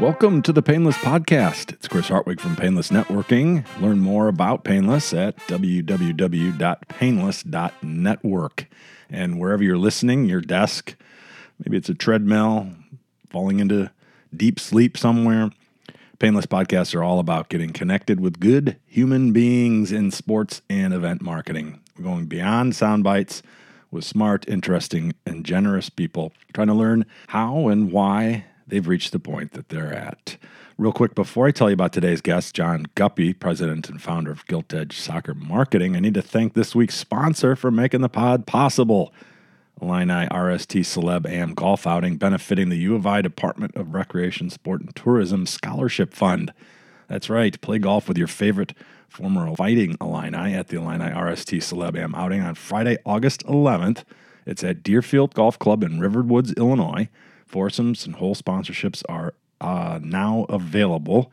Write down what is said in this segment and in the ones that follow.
Welcome to the Painless Podcast. It's Chris Hartwig from Painless Networking. Learn more about Painless at www.painless.network. And wherever you're listening, your desk, maybe it's a treadmill, falling into deep sleep somewhere. Painless podcasts are all about getting connected with good human beings in sports and event marketing. We're going beyond sound bites with smart, interesting, and generous people trying to learn how and why they've reached the point that they're at. Real quick, before I tell you about today's guest, John Guppy, president and founder of Gilt Edge Soccer Marketing, I need to thank this week's sponsor for making the pod possible. Illini RST Celeb AM Golf Outing benefiting the U of I Department of Recreation, Sport, and Tourism Scholarship Fund. That's right, play golf with your favorite former fighting Illini at the Illini RST Celeb AM Outing on Friday, August 11th. It's at Deerfield Golf Club in Riverwoods, Illinois. Foursomes and whole sponsorships are uh, now available.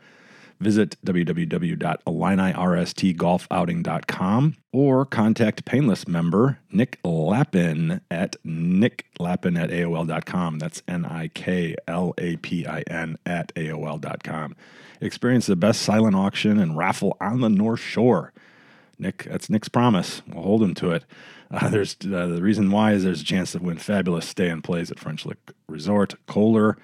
Visit www.IlliniRSTGolfOuting.com or contact Painless member Nick Lappin at nicklappin at AOL.com. That's N I K L A P I N at AOL.com. Experience the best silent auction and raffle on the North Shore. Nick, that's Nick's promise. We'll hold him to it. Uh, there's uh, the reason why is there's a chance to win fabulous stay and plays at French Lick Resort, Kohler,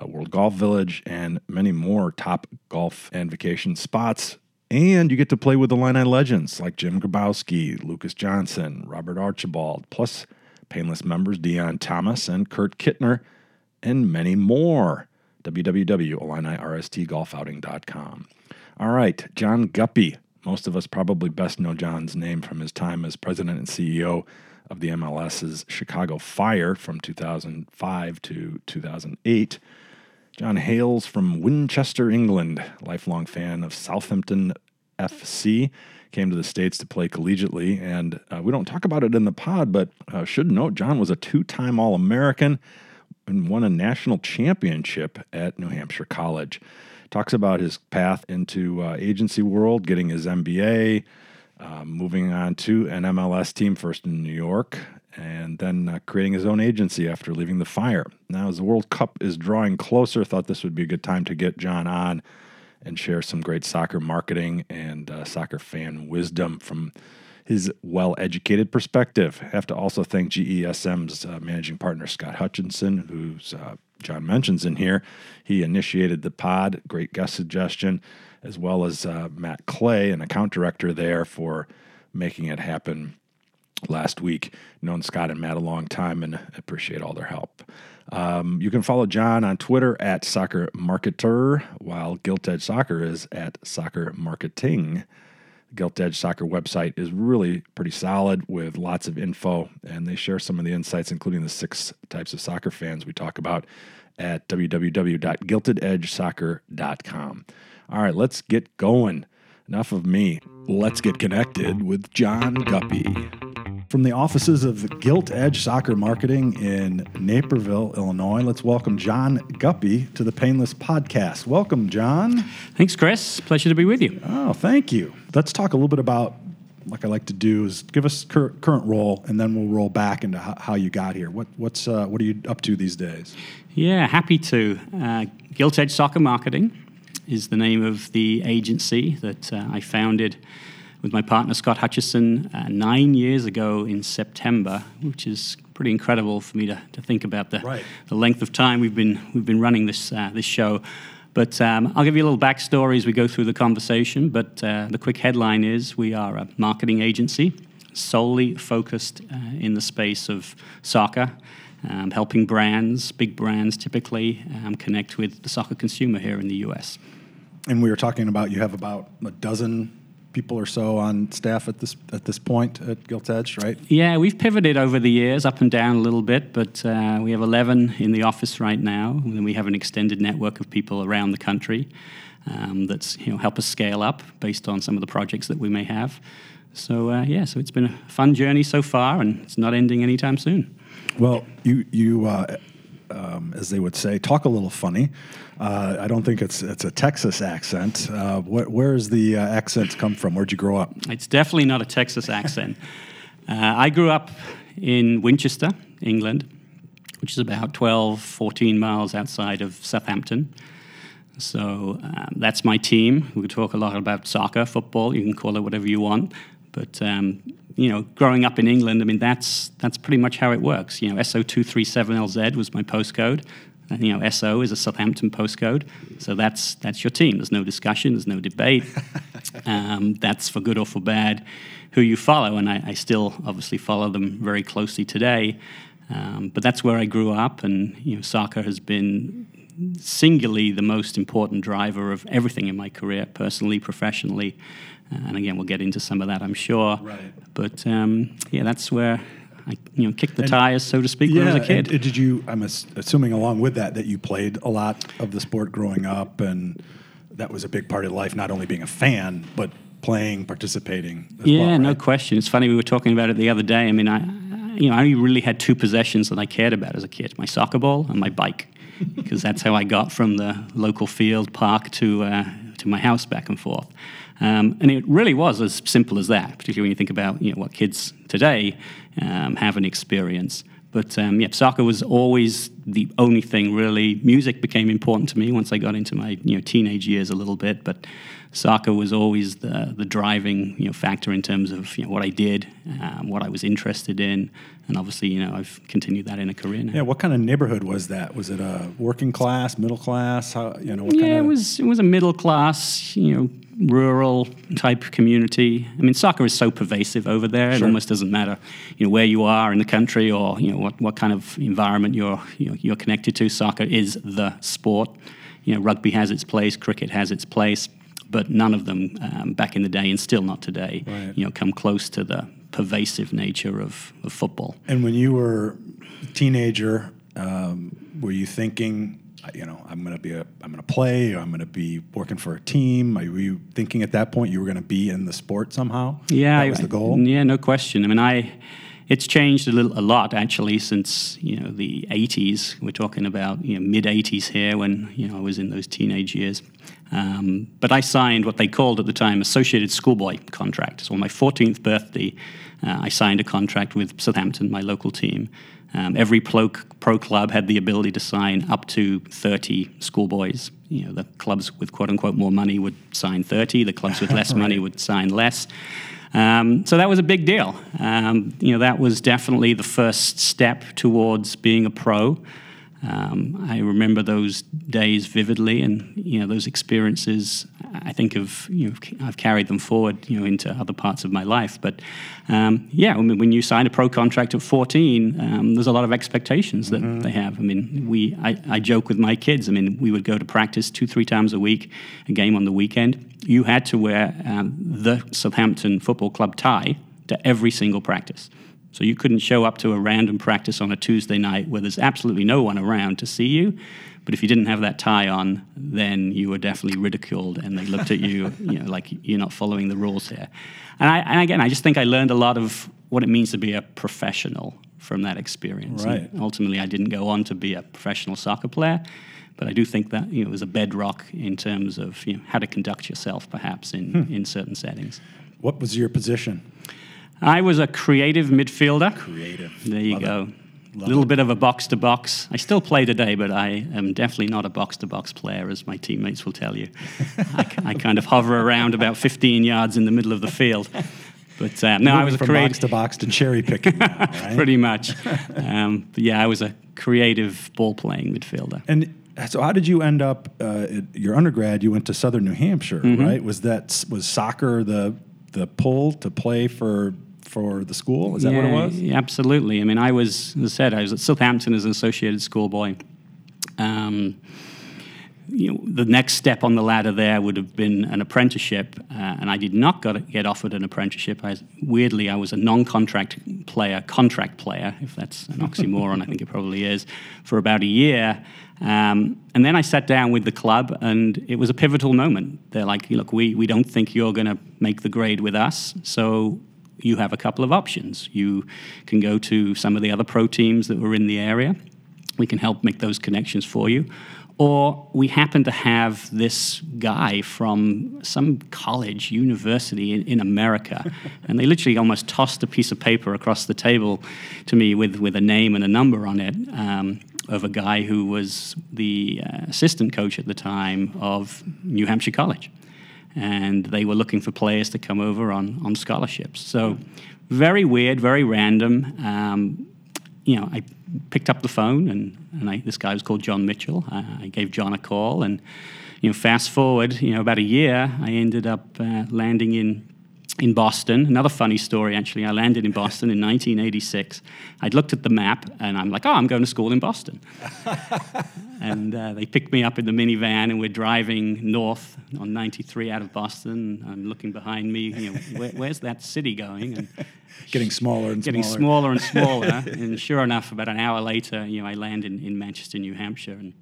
uh, World Golf Village, and many more top golf and vacation spots. And you get to play with the Illini legends like Jim Grabowski, Lucas Johnson, Robert Archibald, plus Painless members Deon Thomas and Kurt Kittner, and many more. www.IlliniRSTGolfOuting.com. All right, John Guppy most of us probably best know John's name from his time as president and CEO of the MLS's Chicago Fire from 2005 to 2008. John hails from Winchester, England, lifelong fan of Southampton FC. Came to the States to play collegiately, and uh, we don't talk about it in the pod, but uh, should note John was a two time All American and won a national championship at New Hampshire College talks about his path into uh, agency world, getting his MBA, uh, moving on to an MLS team first in New York, and then uh, creating his own agency after leaving the fire. Now, as the World Cup is drawing closer, thought this would be a good time to get John on and share some great soccer marketing and uh, soccer fan wisdom from his well educated perspective. I have to also thank GESM's uh, managing partner, Scott Hutchinson, who's uh, John mentions in here. He initiated the pod, great guest suggestion, as well as uh, Matt Clay, an account director there, for making it happen last week. Known Scott and Matt a long time and appreciate all their help. Um, you can follow John on Twitter at Soccer Marketer, while Gilt Edge Soccer is at Soccer Marketing. Gilt Edge Soccer website is really pretty solid with lots of info, and they share some of the insights, including the six types of soccer fans we talk about at www.giltedgesoccer.com. All right, let's get going. Enough of me. Let's get connected with John Guppy. From the offices of Gilt Edge Soccer Marketing in Naperville, Illinois, let's welcome John Guppy to the Painless Podcast. Welcome, John. Thanks, Chris. Pleasure to be with you. Oh, thank you. Let's talk a little bit about, like I like to do, is give us cur- current role, and then we'll roll back into how, how you got here. What what's uh, what are you up to these days? Yeah, happy to. Uh, Gilt Edge Soccer Marketing is the name of the agency that uh, I founded with my partner Scott Hutchison uh, nine years ago in September, which is pretty incredible for me to, to think about the, right. the length of time we've been we've been running this uh, this show. But um, I'll give you a little backstory as we go through the conversation. But uh, the quick headline is we are a marketing agency solely focused uh, in the space of soccer. Um, helping brands, big brands typically, um, connect with the soccer consumer here in the US. And we were talking about you have about a dozen people or so on staff at this at this point at Gilt Edge, right? Yeah, we've pivoted over the years, up and down a little bit, but uh, we have 11 in the office right now, and then we have an extended network of people around the country um, that's you know help us scale up based on some of the projects that we may have. So uh, yeah, so it's been a fun journey so far, and it's not ending anytime soon. Well, you you uh, um, as they would say, talk a little funny. Uh, I don't think it's it's a Texas accent. Uh, wh- where does the uh, accent come from? Where'd you grow up? It's definitely not a Texas accent. Uh, I grew up in Winchester, England, which is about 12, 14 miles outside of Southampton. So um, that's my team. We talk a lot about soccer, football. You can call it whatever you want. But um, you know, growing up in England, I mean, that's that's pretty much how it works. You know, SO two three seven LZ was my postcode. And, you know, SO is a Southampton postcode, so that's that's your team. There's no discussion, there's no debate. um, that's for good or for bad, who you follow, and I, I still obviously follow them very closely today. Um, but that's where I grew up, and you know, soccer has been singularly the most important driver of everything in my career, personally, professionally. Uh, and again, we'll get into some of that, I'm sure. Right. But um, yeah, that's where I you know kicked the tires, so to speak, when I was a kid. and did you? I'm assuming along with that that you played a lot of the sport growing up, and that was a big part of life. Not only being a fan, but playing, participating. As yeah, well, no question. It's funny we were talking about it the other day. I mean, I you know I only really had two possessions that I cared about as a kid: my soccer ball and my bike, because that's how I got from the local field park to uh, to my house back and forth. Um, and it really was as simple as that, particularly when you think about you know what kids today um, have an experience. But um, yeah, soccer was always the only thing really. Music became important to me once I got into my you know teenage years a little bit, but soccer was always the the driving you know factor in terms of you know what I did, um, what I was interested in, and obviously you know I've continued that in a career now. Yeah, what kind of neighborhood was that? Was it a working class, middle class? How you know? What yeah, kind it was it was a middle class, you know, rural type community. I mean, soccer is so pervasive over there; it almost doesn't matter, you know, where you are in the country or you know what, what kind of environment you're you know, you're connected to. Soccer is the sport. You know, rugby has its place, cricket has its place, but none of them um, back in the day, and still not today, Right. you know, come close to the pervasive nature of, of football. And when you were a teenager, um, were you thinking, you know, I'm going to be a, I'm going to play, or I'm going to be working for a team? Were you thinking at that point you were going to be in the sport somehow? Yeah, that I- was the goal. Yeah, no question. I mean, I it's changed a little, a lot actually since you know the '80s. We're talking about you know mid '80s here when you know I was in those teenage years. Um, but I signed what they called at the time Associated Schoolboy contract. So on my 14th birthday, uh, I signed a contract with Southampton, my local team. Um, every pro, pro club had the ability to sign up to 30 schoolboys. You know, the clubs with quote unquote more money would sign 30. The clubs with less money would sign less. Um, so that was a big deal. Um, you know, that was definitely the first step towards being a pro. Um, I remember those days vividly, and you know those experiences. I think of you know I've carried them forward you know into other parts of my life. But um, yeah, I mean, when you sign a pro contract at 14, um, there's a lot of expectations that they have. I mean, we I, I joke with my kids. I mean, we would go to practice two three times a week, a game on the weekend. You had to wear um, the Southampton Football Club tie to every single practice. So you couldn't show up to a random practice on a Tuesday night where there's absolutely no one around to see you. But if you didn't have that tie on, then you were definitely ridiculed, and they looked at you, you know, like you're not following the rules here. And, I, and again, I just think I learned a lot of what it means to be a professional from that experience. And ultimately, I didn't go on to be a professional soccer player, but I do think that you know, it was a bedrock in terms of you know, how to conduct yourself, perhaps in, hmm. in certain settings. What was your position? I was a creative midfielder. Creative. There you Love go. A little it. bit of a box to box. I still play today, but I am definitely not a box to box player, as my teammates will tell you. I kind of hover around about 15 yards in the middle of the field. But uh, no, I was a from creative. box to box to cherry picking. now, right? Pretty much. Um, but yeah, I was a creative ball playing midfielder. And so, how did you end up? Uh, at your undergrad, you went to Southern New Hampshire, Mm-hmm. right? Was that was soccer the the pull to play for for the school? Is that what it was? yeah, absolutely. I mean, I was, as I said, I was at Southampton as an associated schoolboy. Um, you know, the next step on the ladder there would have been an apprenticeship, uh, and I did not got, get offered an apprenticeship. I, weirdly, I was a non-contract player, contract player, if that's an oxymoron, I think it probably is, for about a year. Um, and then I sat down with the club, and it was a pivotal moment. They're like, "Look, we, we don't think you're going to make the grade with us, so you have a couple of options. You can go to some of the other pro teams that were in the area. We can help make those connections for you. Or we happen to have this guy from some college, university in, in America, and they literally almost tossed a piece of paper across the table to me with, with a name and a number on it. Um, of a guy who was the uh, assistant coach at the time of New Hampshire College. And they were looking for players to come over on, on scholarships. So, very weird, very random. Um, you know, I picked up the phone, and, and I, this guy was called John Mitchell. Uh, I gave John a call, and you know, fast forward, you know, about a year, I ended up uh, landing in in Boston. Another funny story, actually. I landed in Boston in 1986. I'd looked at the map and I'm like, oh, I'm going to school in Boston. and uh, they picked me up in the minivan and we're driving north on 93 out of Boston. I'm looking behind me, you know, where, where's that city going? And getting smaller and getting smaller. and smaller. and sure enough, about an hour later, you know, I land in, in Manchester, New Hampshire. And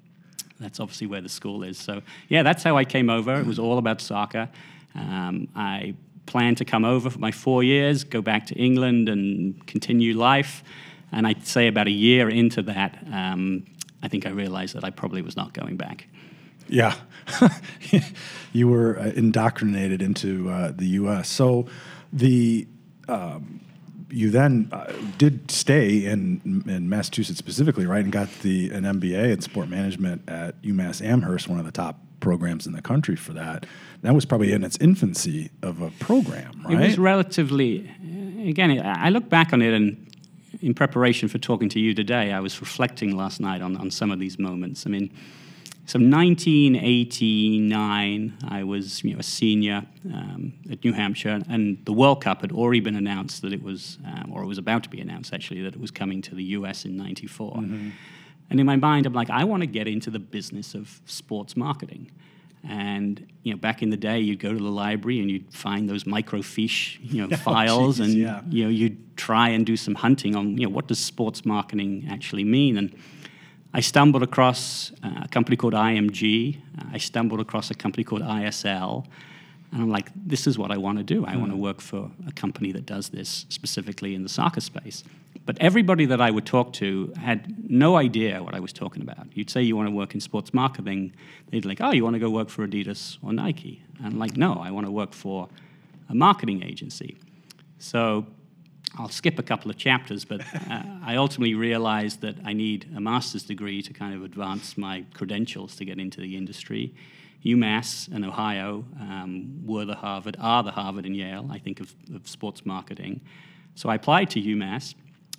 that's obviously where the school is. So, yeah, that's how I came over. It was all about soccer. Um, I planned to come over for my four years, go back to England and continue life. And I'd say about a year into that, um, I think I realized that I probably was not going back. Yeah. you were uh, indoctrinated into uh, the U.S. So the. Um, you then uh, did stay in in Massachusetts specifically, right, and got the an MBA in sport management at UMass Amherst, one of the top programs in the country for that. That was probably in its infancy of a program, right? It was relatively, again, I look back on it and in preparation for talking to you today, I was reflecting last night on, on some of these moments. I mean, so 1989, I was you know, a senior um, at New Hampshire, and the World Cup had already been announced that it was, um, or it was about to be announced actually, that it was coming to the US in 94. Mm-hmm. And in my mind, I'm like, I want to get into the business of sports marketing. And you know, back in the day, you'd go to the library and you'd find those microfiche, you know, oh, files, geez, and yeah. you know, you'd try and do some hunting on, you know, what does sports marketing actually mean? And I stumbled across uh, a company called IMG. I stumbled across a company called ISL. And I'm like, this is what I want to do. I mm. want to work for a company that does this specifically in the soccer space. But everybody that I would talk to had no idea what I was talking about. You'd say you want to work in sports marketing, they'd like, oh, you want to go work for Adidas or Nike? And I'm like, no, I want to work for a marketing agency. So I'll skip a couple of chapters, but uh, I ultimately realized that I need a master's degree to kind of advance my credentials to get into the industry. UMass and Ohio um, were the Harvard, are the Harvard and Yale, I think, of, of sports marketing. So I applied to UMass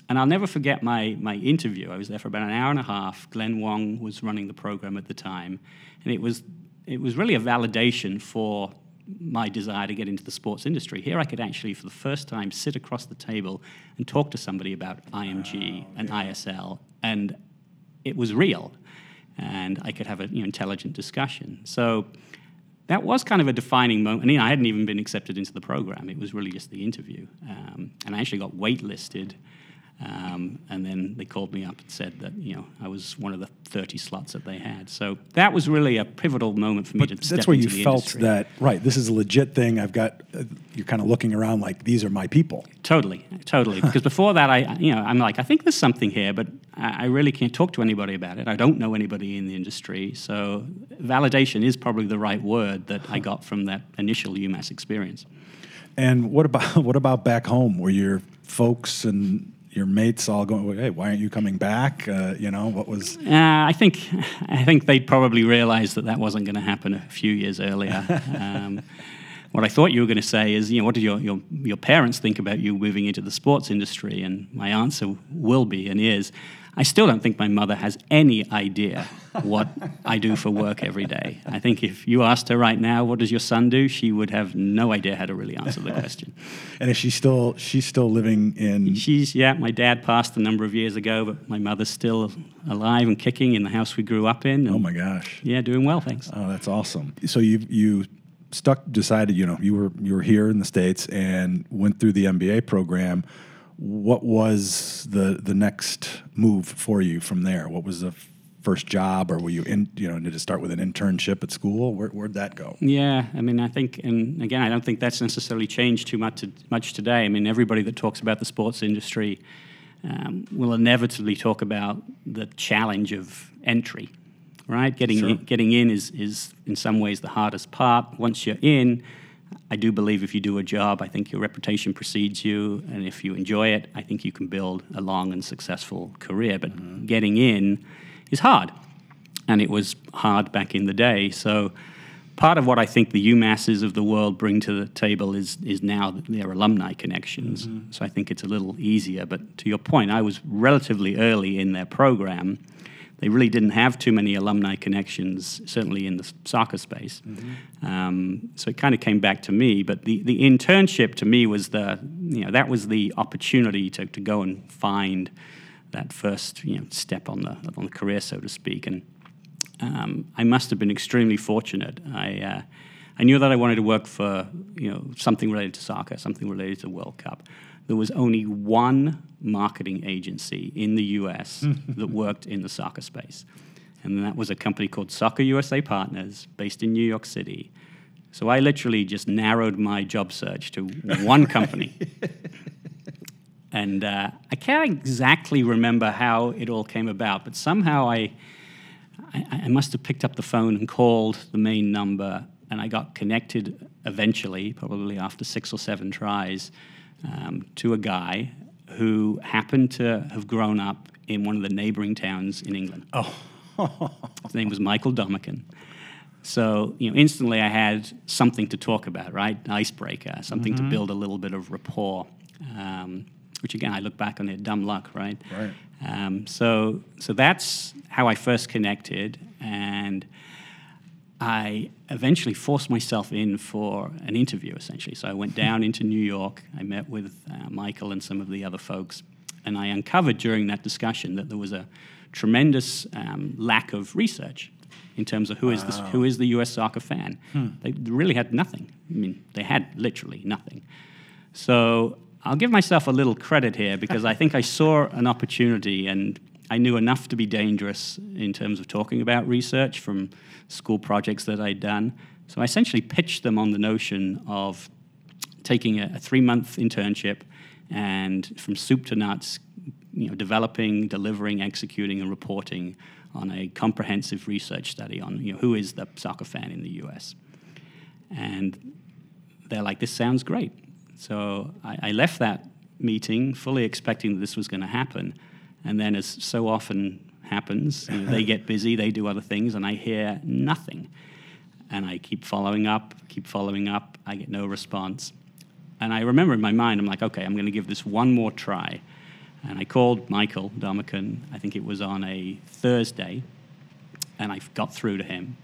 and I'll never forget my, my interview. I was there for about an hour and a half. Glenn Wong was running the program at the time. And it was, it was really a validation for my desire to get into the sports industry. Here I could actually, for the first time, sit across the table and talk to somebody about IMG oh, and ISL. And it was real. And I could have an you know, intelligent discussion. So that was kind of a defining moment. You know, I hadn't even been accepted into the program. It was really just the interview. Um, and I actually got waitlisted um, and then they called me up and said that you know I was one of the 30 slots that they had. So that was really a pivotal moment for me but to that's where you felt industry. that right. This is a legit thing. I've got. Uh, you're kind of looking around like these are my people. Totally, totally. because before that, I you know I'm like I think there's something here, but I, I really can't talk to anybody about it. I don't know anybody in the industry, so validation is probably the right word that I got from that initial UMass experience. And what about what about back home, where your folks and your mates all going, "Hey, why aren't you coming back?" Uh, you know, what was? Uh, I think I think they'd probably realised that that wasn't going to happen a few years earlier. um, what I thought you were going to say is, you know, what did your, your your parents think about you moving into the sports industry? And my answer will be and is, I still don't think my mother has any idea what I do for work every day. I think if you asked her right now, what does your son do, she would have no idea how to really answer the question. and is she still she's still living in? She's yeah. My dad passed a number of years ago, but my mother's still alive and kicking in the house we grew up in. oh my gosh! Yeah, doing well, thanks. Oh, that's awesome. So you you stuck decided you know you were you were here in the states and went through the MBA program what was the the next move for you from there? What was the first job, or were you in? You know, did it start with an internship at school? Where, would that go? Yeah, I mean, I think, and again, I don't think that's necessarily changed too much to, much today. I mean, everybody that talks about the sports industry um, will inevitably talk about the challenge of entry. Right, getting sure. in, getting in is is in some ways the hardest part. Once you're in, I do believe if you do a job, I think your reputation precedes you, and if you enjoy it, I think you can build a long and successful career. But mm-hmm. getting in is hard. And it was hard back in the day. So part of what I think the UMasses of the world bring to the table is is now their alumni connections. Mm-hmm. So I think it's a little easier. But to your point, I was relatively early in their program. They really didn't have too many alumni connections, certainly in the soccer space. Mm-hmm. Um, so it kind of came back to me. But the, the internship to me was the you know that was the opportunity to, to go and find that first you know step on the on the career, so to speak, and um, I must have been extremely fortunate. I, uh, I knew that I wanted to work for you know something related to soccer, something related to World Cup. There was only one marketing agency in the U.S. that worked in the soccer space, and that was a company called Soccer USA Partners, based in New York City. So I literally just narrowed my job search to one company. and uh, I can't exactly remember how it all came about, but somehow I I, I must have picked up the phone and called the main number, and I got connected eventually, probably after six or seven tries, um, to a guy who happened to have grown up in one of the neighboring towns in England. Oh. His name was Michael Domican. So, you know, instantly I had something to talk about, right? An icebreaker, something mm-hmm. to build a little bit of rapport. Um, which again, I look back on it, dumb luck, right? Right. Um, so, so that's how I first connected, and I eventually forced myself in for an interview, essentially. So I went down into New York. I met with uh, Michael and some of the other folks, and I uncovered during that discussion that there was a tremendous um, lack of research in terms of who is this, who is the U.S. soccer fan. Hmm. They really had nothing. I mean, they had literally nothing. So I'll give myself a little credit here because I think I saw an opportunity and I knew enough to be dangerous in terms of talking about research from school projects that I'd done. So I essentially pitched them on the notion of taking a, a three month internship and from soup to nuts, you know, developing, delivering, executing, and reporting on a comprehensive research study on you know, who is the soccer fan in the US. And they're like, this sounds great. So I, I left that meeting fully expecting that this was going to happen. And then, as so often happens, you know, they get busy, they do other things, and I hear nothing. And I keep following up, keep following up, I get no response. And I remember in my mind, I'm like, okay, I'm going to give this one more try. And I called Michael Domican, I think it was on a Thursday, and I got through to him.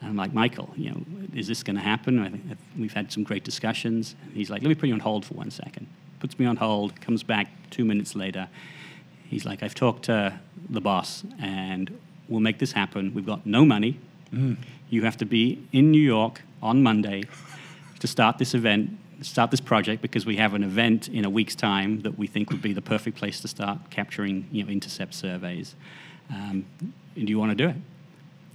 And I'm like, Michael, you know, is this going to happen? I think we've had some great discussions. And he's like, let me put you on hold for one second. Puts me on hold, comes back two minutes later. He's like, I've talked to the boss and we'll make this happen. We've got no money. Mm. You have to be in New York on Monday to start this event, start this project, because we have an event in a week's time that we think would be the perfect place to start capturing you know, intercept surveys. Um, do you want to do it?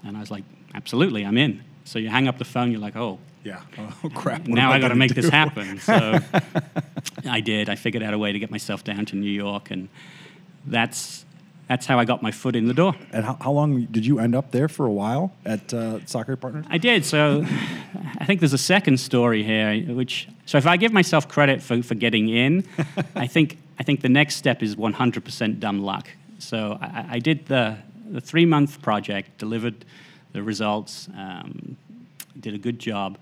And I was like, absolutely, I'm in. So you hang up the phone, you're like, oh, yeah, oh crap. now I got to make do? this happen. So I did. I figured out a way to get myself down to New York, and that's that's how I got my foot in the door. And how, how long did you end up there for a while at uh, Soccer Partners? I did. So I think there's a second story here, which so if I give myself credit for, for getting in, I think I think the next step is 100% dumb luck. So I, I did the the three month project, delivered the results, um, did a good job.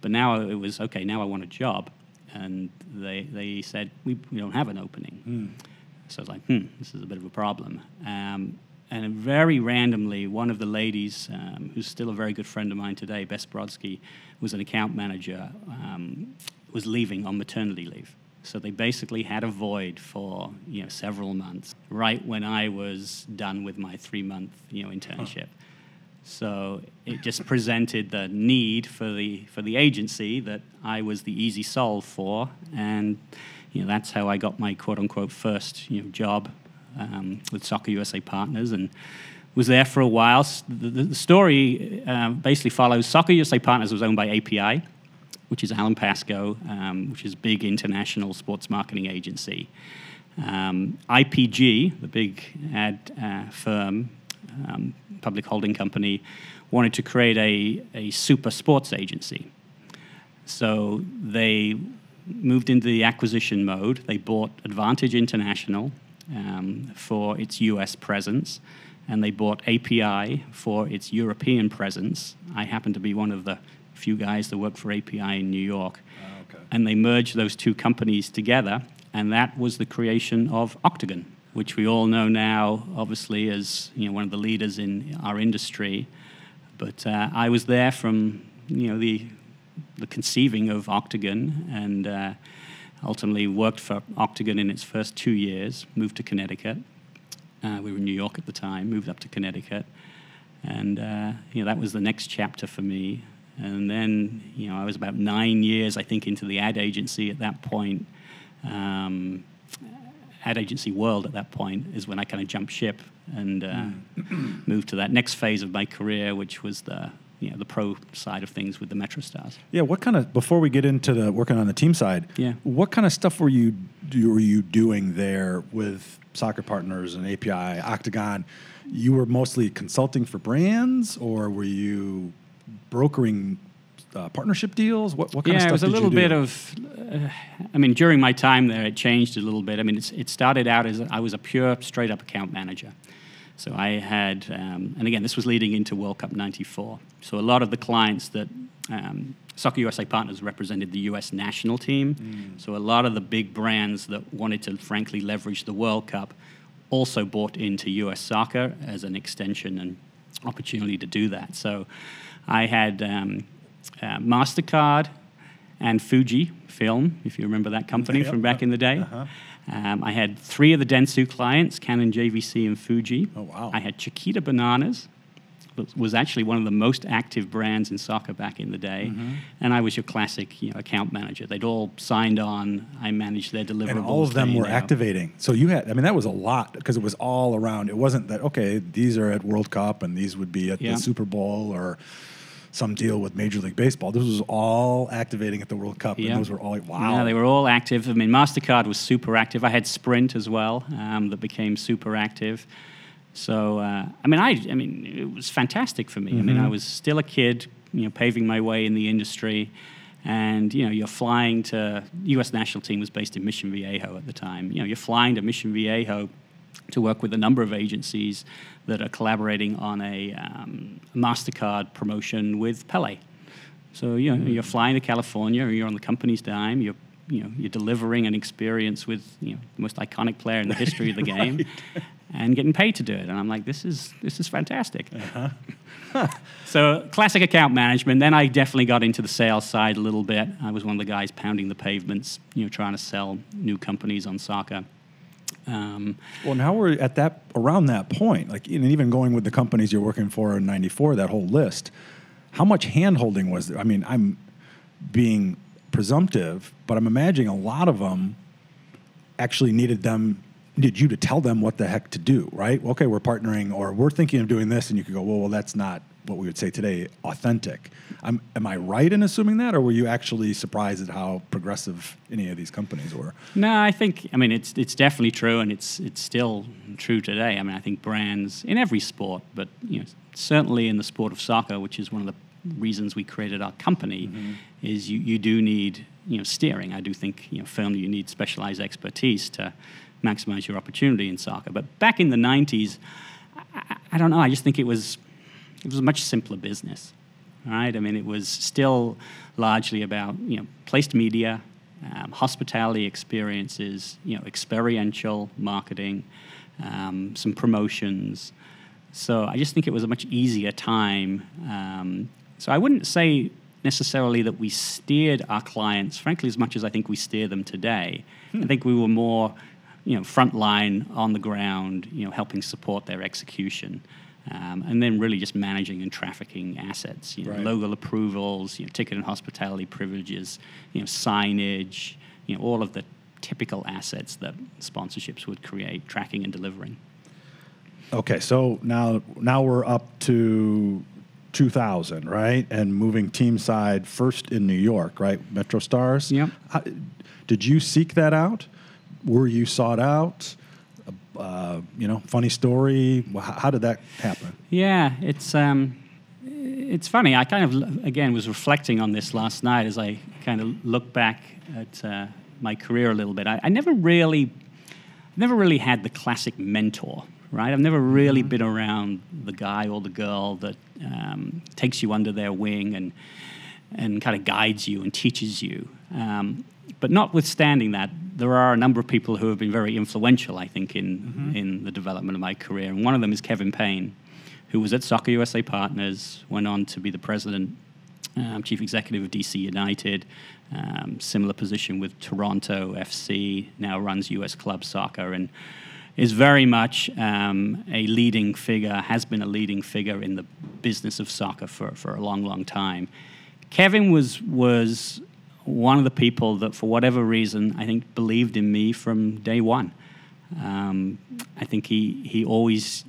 But now it was okay. Now I want a job, and they they said we, we don't have an opening. Mm. So I was like, hmm, this is a bit of a problem. Um, and very randomly, one of the ladies, um, who's still a very good friend of mine today, Bess Brodsky, was an account manager, um, was leaving on maternity leave. So they basically had a void for you know several months, right when I was done with my three month you know internship. Oh. So it just presented the need for the for the agency that I was the easy solve for, and you know that's how I got my quote unquote first you know job um, with Soccer USA Partners and was there for a while. The, the story uh, basically follows Soccer USA Partners was owned by API, which is Alan Pascoe, um, which is a big international sports marketing agency. Um, IPG, the big ad uh, firm, um, public holding company, wanted to create a, a super sports agency. So they moved into the acquisition mode. They bought Advantage International um, for its US presence. and they bought API for its European presence. I happen to be one of the few guys that worked for API in New York. Oh, okay. And they merged those two companies together, and that was the creation of Octagon, which we all know now, obviously, as you know, one of the leaders in our industry. But uh, I was there from you know the the conceiving of Octagon, and uh, ultimately worked for Octagon in its first two years. Moved to Connecticut. Uh, we were in New York at the time. Moved up to Connecticut, and uh, you know that was the next chapter for me. And then you know I was about nine years, I think, into the ad agency at that point. Um, ad agency world at that point is when I kind of jumped ship and uh, moved to that next phase of my career, which was the you know the pro side of things with the Metro Stars. Yeah, what kind of before we get into the working on the team side? Yeah. what kind of stuff were you were you doing there with soccer partners and API Octagon? You were mostly consulting for brands, or were you brokering uh, partnership deals? What what kind yeah, of it stuff was a little bit of. Uh, I mean, during my time there, it changed a little bit. I mean, it's, it started out as I was a pure, straight up account manager. So I had, um, and again, this was leading into World Cup '94. So a lot of the clients that um, Soccer USA Partners represented the U.S. national team. Mm. So a lot of the big brands that wanted to, frankly, leverage the World Cup also bought into U.S. soccer as an extension and opportunity to do that. So I had um, uh, Mastercard and Fuji Film, if you remember that company from back in the day. Uh-huh. Um, I had three of the Dentsu clients, Canon, JVC, and Fuji. Oh, wow. I had Chiquita Bananas, was- was actually one of the most active brands in soccer back in the day. Mm-hmm. And I was your classic you know, account manager. They'd all signed on. I managed their deliverables. and all of them were out. activating. So you had, I mean, that was a lot because it was all around. It wasn't that okay. These are at World Cup and these would be at Yeah. the Super Bowl or some deal with Major League Baseball. This was all activating at the World Cup, Yeah. and those were all like wow. Yeah, they were all active. I mean, Mastercard was super active. I had Sprint as well um, that became super active. So uh, I mean, I I mean, it was fantastic for me. I mean, I was still a kid, you know, paving my way in the industry, and you know, you're flying to U.S. national team was based in Mission Viejo at the time. You know, you're flying to Mission Viejo to work with a number of agencies that are collaborating on a um, Mastercard promotion with Pele. So you know, you're flying to California, you're on the company's dime, you're you know, you're delivering an experience with you know, the most iconic player in the history of the game, and getting paid to do it. And I'm like, this is this is fantastic. so classic account management. Then I definitely got into the sales side a little bit. I was one of the guys pounding the pavements, you know, trying to sell new companies on soccer. Um, Well, now we're at that around that point. Like, and even going with the companies you're working for in '94, that whole list. How much hand holding was there? I mean, I'm being presumptive, but I'm imagining a lot of them actually needed them needed you to tell them what the heck to do, right? Okay, we're partnering, or we're thinking of doing this, and you could go, well, well, that's not what we would say today, authentic. I'm, am I right in assuming that, or were you actually surprised at how progressive any of these companies were? No, I think I mean it's it's definitely true, and it's it's still true today. I mean, I think brands in every sport, but you know, certainly in the sport of soccer, which is one of the reasons we created our company, mm-hmm. is you, you do need you know steering. I do think you know firmly you need specialized expertise to maximize your opportunity in soccer. But back in the '90s, I, I don't know. I just think it was it was a much simpler business. Right? I mean, it was still largely about you know placed media, um, hospitality experiences, you know, experiential marketing, um, some promotions. So I just think it was a much easier time. Um, so I wouldn't say necessarily that we steered our clients, frankly, as much as I think we steer them today. I think we were more, you know, frontline on the ground, you know, helping support their execution. Um, and then really just managing and trafficking assets, you know, Right. logo approvals, you know, ticket and hospitality privileges, you know, signage, you know, all of the typical assets that sponsorships would create, tracking and delivering. Okay, so now now we're up to 2000, right? And moving team side first in New York, right? Metro Stars. Yep. How, did you seek that out? Were you sought out? Uh, you know, funny story. How, how did that happen? Yeah, it's um, it's funny. I kind of again was reflecting on this last night as I kind of look back at uh, my career a little bit. I, I never really, never really had the classic mentor, right? I've never really been around the guy or the girl that um, takes you under their wing and and kind of guides you and teaches you. Um, but notwithstanding that, there are a number of people who have been very influential, I think, in Mm-hmm. in the development of my career. And one of them is Kevin Payne, who was at Soccer USA Partners, went on to be the president, um, chief executive of DC United, um, similar position with Toronto FC, now runs US Club Soccer, and is very much um, a leading figure, has been a leading figure in the business of soccer for, for a long, long time. Kevin was was one of the people that, for whatever reason, I think believed in me from day one. Um, I think he he always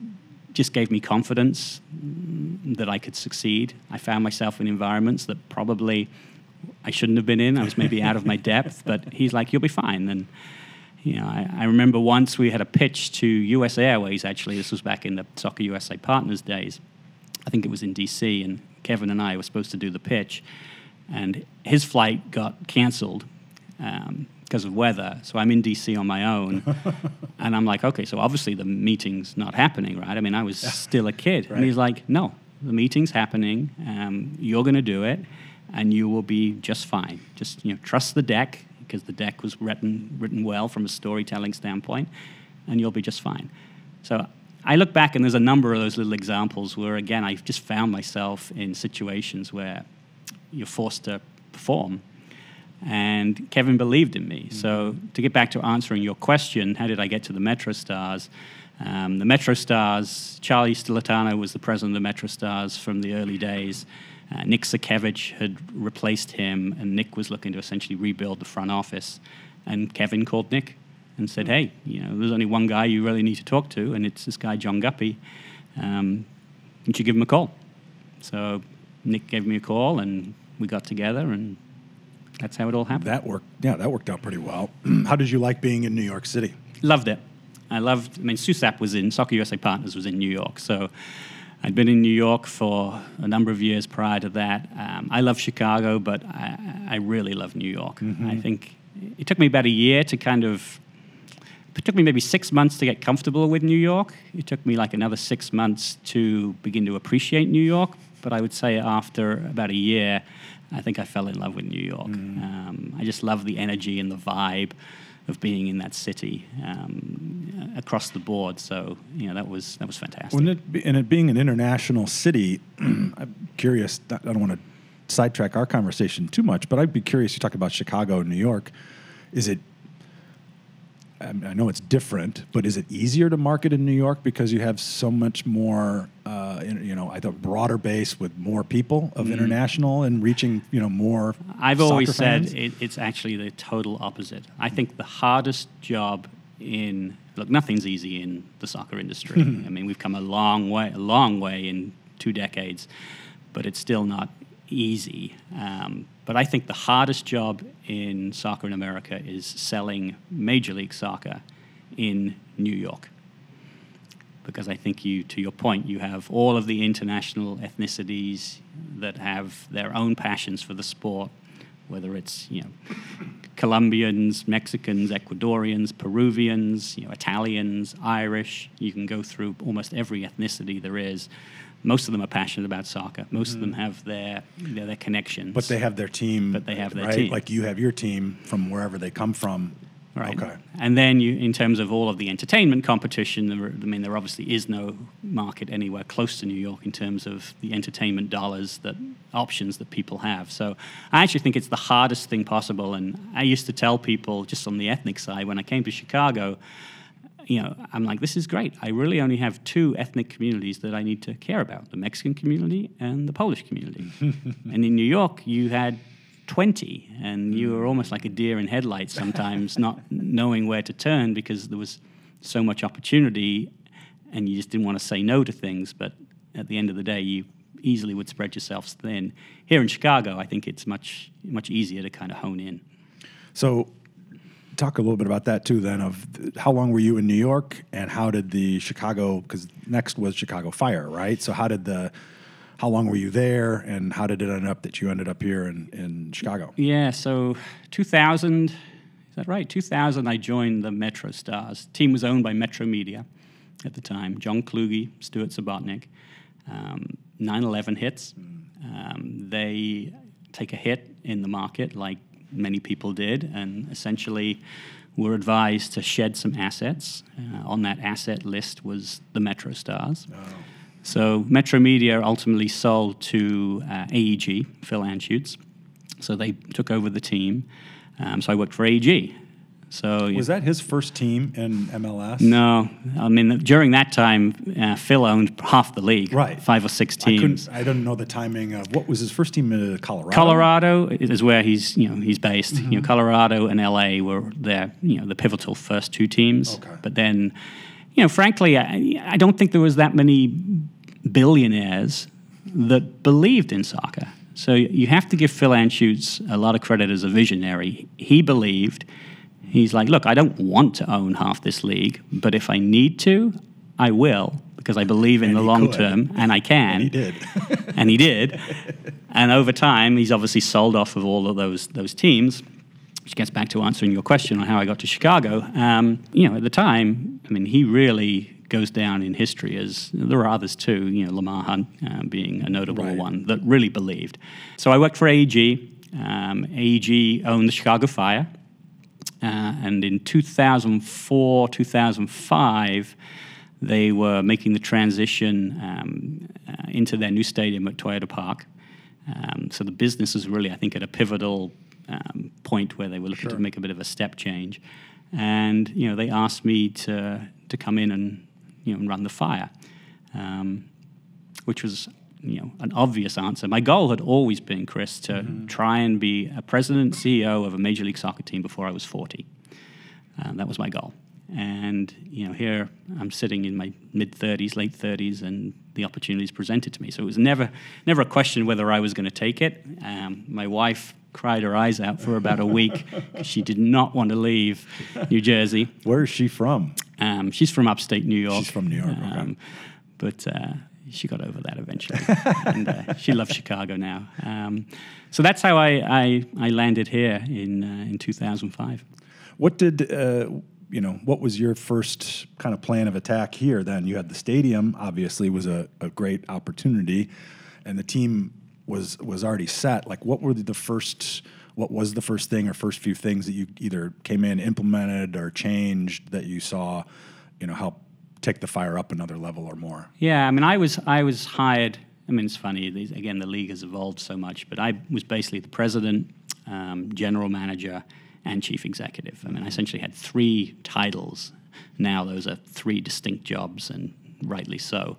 just gave me confidence that I could succeed. I found myself in environments that probably I shouldn't have been in. I was maybe out of my depth, but he's like, "You'll be fine." And you know, I, I remember once we had a pitch to U.S. Airways. Actually, this was back in the Soccer USA Partners days. I think it was in D.C. and Kevin and I were supposed to do the pitch, and his flight got canceled um, because of weather. So I'm in D.C. on my own, and I'm like, okay, so obviously the meeting's not happening, right? I mean, I was still a kid, and he's like, no, the meeting's happening. Um, you're going to do it, and you will be just fine. Just you know, trust the deck because the deck was written written well from a storytelling standpoint, and you'll be just fine. So I look back and there's a number of those little examples where again I've just found myself in situations where you're forced to perform. And Kevin believed in me. So to get back to answering your question, how did I get to the Metro Stars? Um, the Metro Stars, Charlie Stillitano was the president of the Metro Stars from the early days. Uh, Nick Sakiewicz had replaced him, and Nick was looking to essentially rebuild the front office. And Kevin called Nick and said, "Hey, you know, there's only one guy you really need to talk to, and it's this guy John Guppy. Um, you should give him a call." So Nick gave me a call, and we got together, and that's how it all happened. That worked. Yeah, that worked out pretty well. How did you like being in New York City? Loved it. I loved. I mean, SUSAP was in Soccer USA Partners was in New York, so I'd been in New York for a number of years prior to that. Um, I love Chicago, but I, I really love New York. I think it took me about a year to kind of. It took me maybe six months to get comfortable with New York. It took me like another six months to begin to appreciate New York. But I would say after about a year, I think I fell in love with New York. Um, I just love the energy and the vibe of being in that city um, across the board. So you know that was that was fantastic. It be, and it being an international city, I'm curious. I don't want to sidetrack our conversation too much, but I'd be curious. You talk about Chicago and New York. Is it? I know it's different, but is it easier to market in New York because you have so much more, uh, Uh, you know, I thought broader base with more people of mm-hmm. international and reaching, you know, more. I've always said it, it's actually the total opposite. I think the hardest job in look, nothing's easy in the soccer industry. Hmm. I mean, we've come a long way, a long way in two decades, but it's still not easy. Um, but I think the hardest job in soccer in America is selling Major League Soccer in New York because I think you, to your point, you have all of the international ethnicities that have their own passions for the sport, whether it's you know Colombians, Mexicans, Ecuadorians, Peruvians, you know Italians, Irish. You can go through almost every ethnicity there is. Most of them are passionate about soccer. Most of them have their their, their connections. Mm-hmm. But they have their team. But they have their right? team. Like you have your team from wherever they come from. Right. Okay. And then you, in terms of all of the entertainment competition, there, I mean, there obviously is no market anywhere close to New York in terms of the entertainment dollars that options that people have. So I actually think it's the hardest thing possible. And I used to tell people just on the ethnic side when I came to Chicago, you know, I'm like, this is great. I really only have two ethnic communities that I need to care about: the Mexican community and the Polish community. and in New York, you had 20 and you hmm. were almost like a deer in headlights sometimes not knowing where to turn because there was so much opportunity and you just didn't want to say no to things but at the end of the day you easily would spread yourself thin here in chicago i think it's much much easier to kind of hone in So, talk a little bit about that too. Then, of how long were you in New York, and how did the Chicago? Because next was Chicago Fire, right? So, how did the how long were you there, and how did it end up that you ended up here in, in Chicago? Yeah, so 2000, is that right? 2000, I joined the Metro Stars. team was owned by Metro Media. at the time, John Kluge, Stuart Subotnick. Um, 9/11 hits. Um, they take a hit in the market, like many people did, and essentially were advised to shed some assets. Uh, on that asset list was the Metro Stars. So Metromedia ultimately sold to uh, AEG, Phil Anschutz. So they took over the team. Um, so I worked for AEG. So Was that his first team in MLS? no, I mean during that time, uh, Phil owned half the league, Right. Five or six I teams. couldn't. I didn't know the timing of what was his first team in Colorado. Colorado is where he's you know he's based. You Mm-hmm. know, Colorado and LA were their you know the pivotal first two teams. Okay. But then, you know, frankly, I, I don't think there was that many billionaires that believed in soccer. So you have to give Phil Anschutz a lot of credit as a visionary. He believed. He's like, look, I don't want to own half this league, but if I need to, I will because I believe in And the long could. term, and I can. And he did. and he did. And over time, he's obviously sold off of all of those those teams, which gets back to answering your question on how I got to Chicago. Um, you know, at the time, I mean, he really goes down in history as there are others too. You know, Lamar Hunt uh, being a notable Right. one that really believed. So I worked for AEG. Um, AEG owned the Chicago Fire. Uh, and in 2004, 2005, they were making the transition um, uh, into their new stadium at Toyota Park. Um, so the business was really, I think, at a pivotal um, point where they were looking to make a bit of a step change. And you know, they asked me to to come in and you know and run the fire, um, which was you know an obvious answer. My goal had always been, Chris, to try and be a president CEO of a major league soccer team before I was 40. Um, that was my goal. And you know, here I'm sitting in my mid 30s, late 30s, and the opportunity is presented to me. So it was never, never a question whether I was going to take it. Um, my wife cried her eyes out for about a week. she did not want to leave New Jersey. Where is she from? Um, she's from upstate New York. She's from New York, okay. Um, but uh, she got over that eventually, and uh, she loves Chicago now. Um, so that's how I, I, I landed here in uh, in 2005. What did uh, you know? What was your first kind of plan of attack here? Then you had the stadium. Obviously, was a, a great opportunity, and the team was was already set. Like, what were the first? What was the first thing or first few things that you either came in, implemented, or changed that you saw, you know, help take the fire up another level or more? Yeah, I mean, I was I was hired. I mean, it's funny. These, again, the league has evolved so much, but I was basically the president, um, general manager, and chief executive. I mean, I essentially had three titles. Now those are three distinct jobs, and rightly so.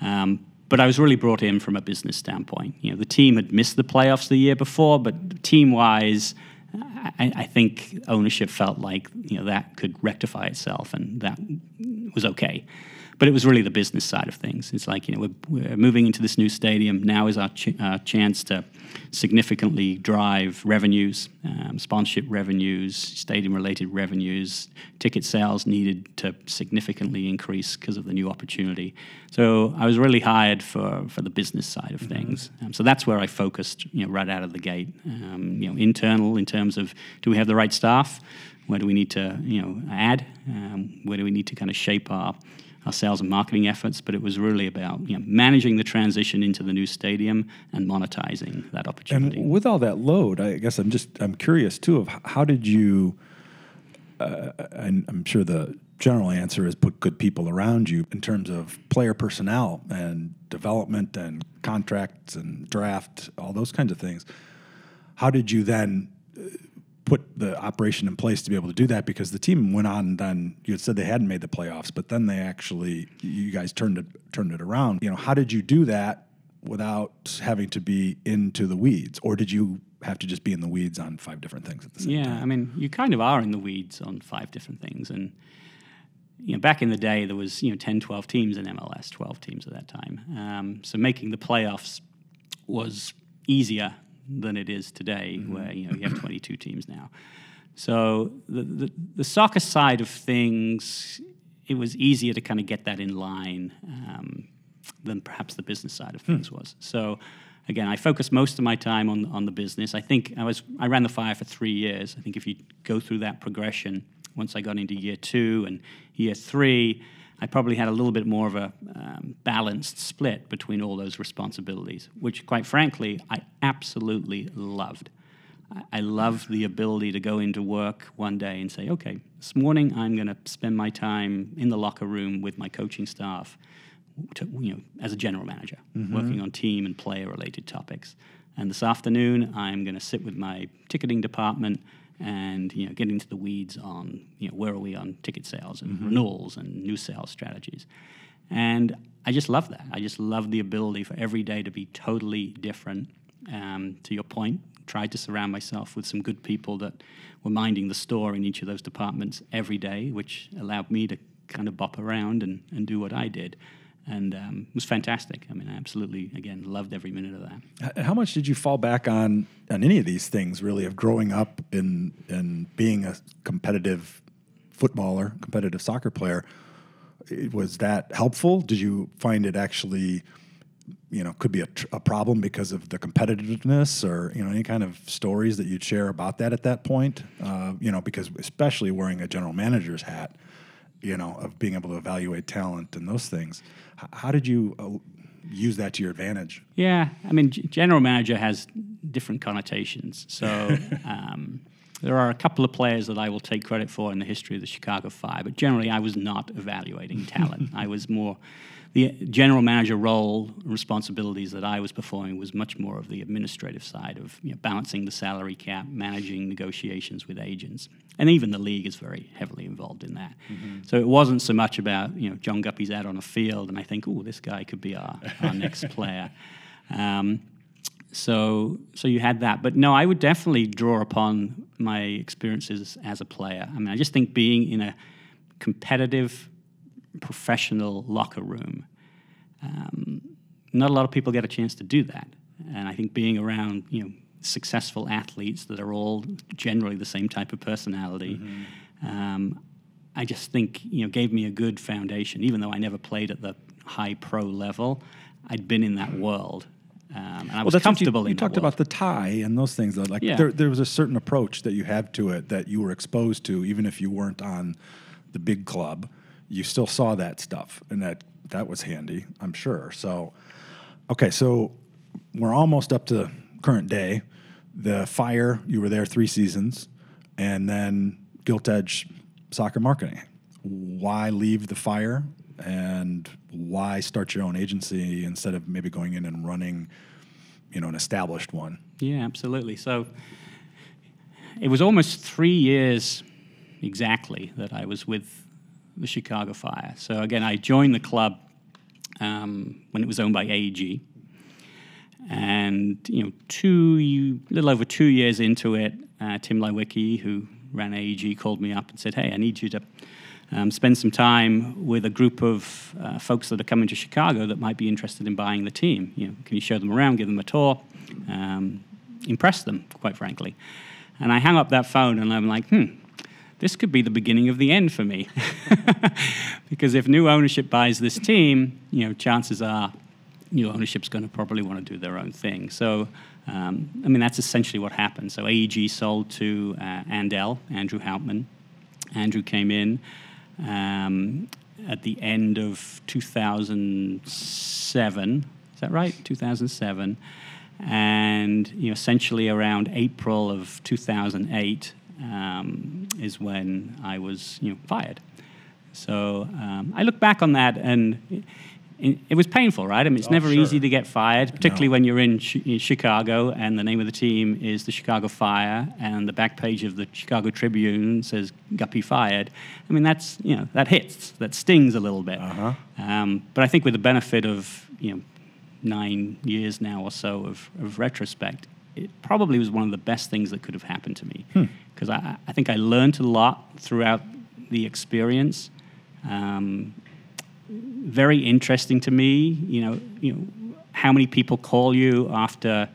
Um, but I was really brought in from a business standpoint. You know, the team had missed the playoffs the year before, but team-wise, I, I think ownership felt like you know that could rectify itself, and that was okay. But it was really the business side of things. It's like you know we're, we're moving into this new stadium. Now is our ch- uh, chance to significantly drive revenues, um, sponsorship revenues, stadium-related revenues. Ticket sales needed to significantly increase because of the new opportunity. So I was really hired for for the business side of things. Um, so that's where I focused, you know, right out of the gate. Um, you know, internal in terms of do we have the right staff? Where do we need to, you know, add? Um, where do we need to kind of shape our our sales and marketing efforts? But it was really about you know, managing the transition into the new stadium and monetizing that opportunity. And with all that load, I guess I'm just I'm curious too of how did you? Uh, and I'm sure the general answer is put good people around you in terms of player personnel and development and contracts and draft, all those kinds of things. How did you then uh, put the operation in place to be able to do that? Because the team went on. Then you had said they hadn't made the playoffs, but then they actually you guys turned it turned it around. You know, how did you do that without having to be into the weeds, or did you have to just be in the weeds on five different things at the same yeah, time? Yeah, I mean, you kind of are in the weeds on five different things. And, you know, back in the day, there was, you know, 10, 12 teams in MLS, 12 teams at that time. Um, so making the playoffs was easier than it is today, where, you know, you have 22 teams now. So the, the, the soccer side of things, it was easier to kind of get that in line um, than perhaps the business side of things was. So again, I focused most of my time on on the business. I think I was I ran the fire for three years. I think if you go through that progression, once I got into year two and year three, I probably had a little bit more of a um, balanced split between all those responsibilities, which, quite frankly, I absolutely loved. I, I loved the ability to go into work one day and say, okay, this morning I'm going to spend my time in the locker room with my coaching staff. To, you know, as a general manager, working on team and player related topics. And this afternoon, I'm going to sit with my ticketing department and you know get into the weeds on you know where are we on ticket sales and renewals and new sales strategies. And I just love that. I just love the ability for every day to be totally different. Um, to your point, tried to surround myself with some good people that were minding the store in each of those departments every day, which allowed me to kind of bop around and, and do what I did and um, it was fantastic. I mean, I absolutely, again, loved every minute of that. How much did you fall back on on any of these things? Really, of growing up and and being a competitive footballer, competitive soccer player, was that helpful? Did you find it actually, you know, could be a, tr- a problem because of the competitiveness, or you know, any kind of stories that you'd share about that at that point? Uh, you know, because especially wearing a general manager's hat, you know, of being able to evaluate talent and those things. H- how did you uh, use that to your advantage? Yeah, I mean, g- general manager has different connotations. So um, there are a couple of players that I will take credit for in the history of the Chicago Fire, but generally I was not evaluating talent. I was more the general manager role responsibilities that I was performing was much more of the administrative side of you know, balancing the salary cap, managing negotiations with agents, and even the league is very heavily involved in that. So it wasn't so much about you know John Guppy's out on a field, and I think, oh, this guy could be our, our next player. Um, so so you had that but no i would definitely draw upon my experiences as a player i mean i just think being in a competitive professional locker room um, not a lot of people get a chance to do that and i think being around you know successful athletes that are all generally the same type of personality um, i just think you know gave me a good foundation even though i never played at the high pro level i'd been in that world um, and I was comfortable you, you talked about the tie and those things. Though. Like Yeah. there, there was a certain approach that you had to it that you were exposed to, even if you weren't on the big club. You still saw that stuff, and that that was handy, I'm sure. So, okay, so we're almost up to current day. The fire, you were there three seasons, and then Gilt Edge Soccer Marketing. Why leave the fire, and why start your own agency instead of maybe going in and running, you know, an established one? Yeah, absolutely. So it was almost three years exactly that I was with the Chicago Fire. So again, I joined the club um, when it was owned by AEG. And you know, two, little over two years into it, uh, Tim Leiweke, who ran AEG, called me up and said, "Hey, I need you to um, spend some time with a group of uh, folks that are coming to Chicago that might be interested in buying the team. You know, can you show them around, give them a tour, um, impress them, quite frankly?" And I hung up that phone, and I'm like, "Hmm." This could be the beginning of the end for me. because if new ownership buys this team, you know, chances are new ownership's going to probably want to do their own thing. So, um, I mean, that's essentially what happened. So AEG sold to uh, Andell, Andrew Hauptman. Andrew came in um, at the end of 2007. Is that right? 2007. And you know, essentially around April of 2008 um, is when I was you know, fired. So um, I look back on that and it, it, was painful, right? I mean, it's Oh, never sure. easy to get fired, particularly No. when you're in, in Chicago and the name of the team is the Chicago Fire and the back page of the Chicago Tribune says Guppy fired. I mean, that's, you know, that hits, that stings a little bit. Uh-huh. Um, but I think with the benefit of, you know, nine years now or so of, of retrospect, it probably was one of the best things that could have happened to me. Because I, I think I learned a lot throughout the experience. Um, very interesting to me, you know, you know, how many people call you after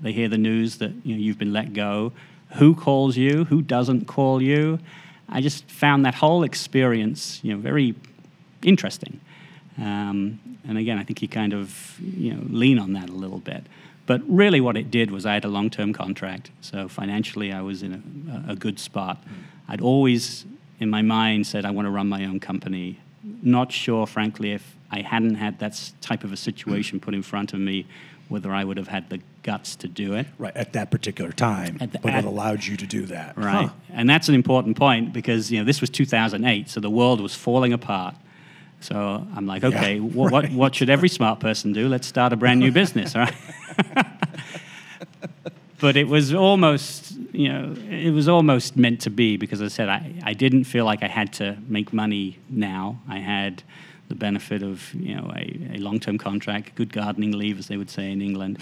they hear the news that you know you've been let go, who calls you, who doesn't call you. I just found that whole experience, you know, very interesting. Um, and again, I think you kind of you know lean on that a little bit. But really, what it did was I had a long-term contract, so financially I was in a, a good spot. I'd always, in my mind, said I want to run my own company, not sure, frankly, if I hadn't had that type of a situation put in front of me, whether I would have had the guts to do it. Right at that particular time, the- but at- it allowed you to do that. Right. Huh. And that's an important point because you know this was 2008, so the world was falling apart. So I'm like, okay, wha- what, right. what should every smart person do? Let's start a brand new business, all right? but it was almost, you know, it was almost meant to be because I said, I, I didn't feel like I had to make money now. I had the benefit of, you know, a, a long-term contract, good gardening leave, as they would say in England.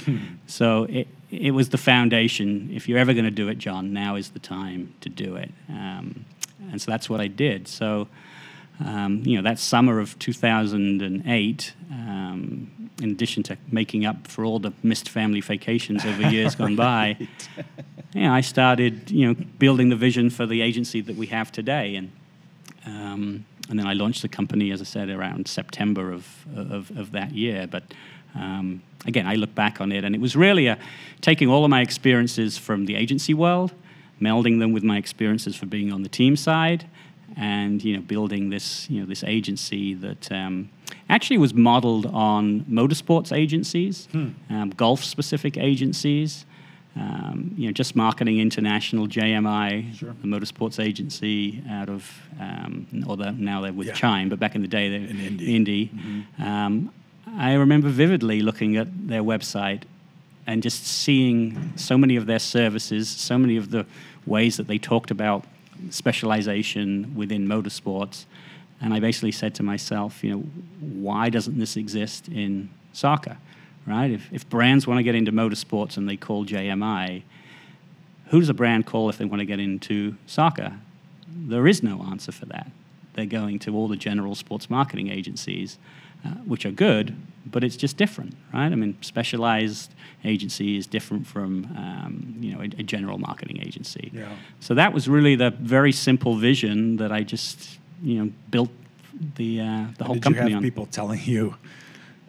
So it, it was the foundation. If you're ever going to do it, John, now is the time to do it. Um, and so that's what I did. So, um, you know, that summer of 2008, um, in addition to making up for all the missed family vacations over years gone by, you know, I started, you know, building the vision for the agency that we have today. And, um, and then I launched the company, as I said, around September of, of, of that year. But um, again, I look back on it, and it was really a, taking all of my experiences from the agency world, melding them with my experiences for being on the team side, and you know, building this you know this agency that um, actually was modeled on motorsports agencies, um, golf-specific agencies. Um, you know, Just Marketing International JMI, Sure. the motorsports agency out of, um, although now they're with Yeah. Chime, but back in the day they In Indy. Indy. Um, I remember vividly looking at their website and just seeing so many of their services, so many of the ways that they talked about specialization within motorsports. And I basically said to myself, you know, why doesn't this exist in soccer? Right? If, if brands want to get into motorsports and they call JMI, who does a brand call if they want to get into soccer? There is no answer for that. They're going to all the general sports marketing agencies, uh, which are good, but it's just different, right? I mean, specialized agency is different from um, you know a, a general marketing agency. Yeah. So that was really the very simple vision that I just you know built the uh, the whole Did you company have on. people telling you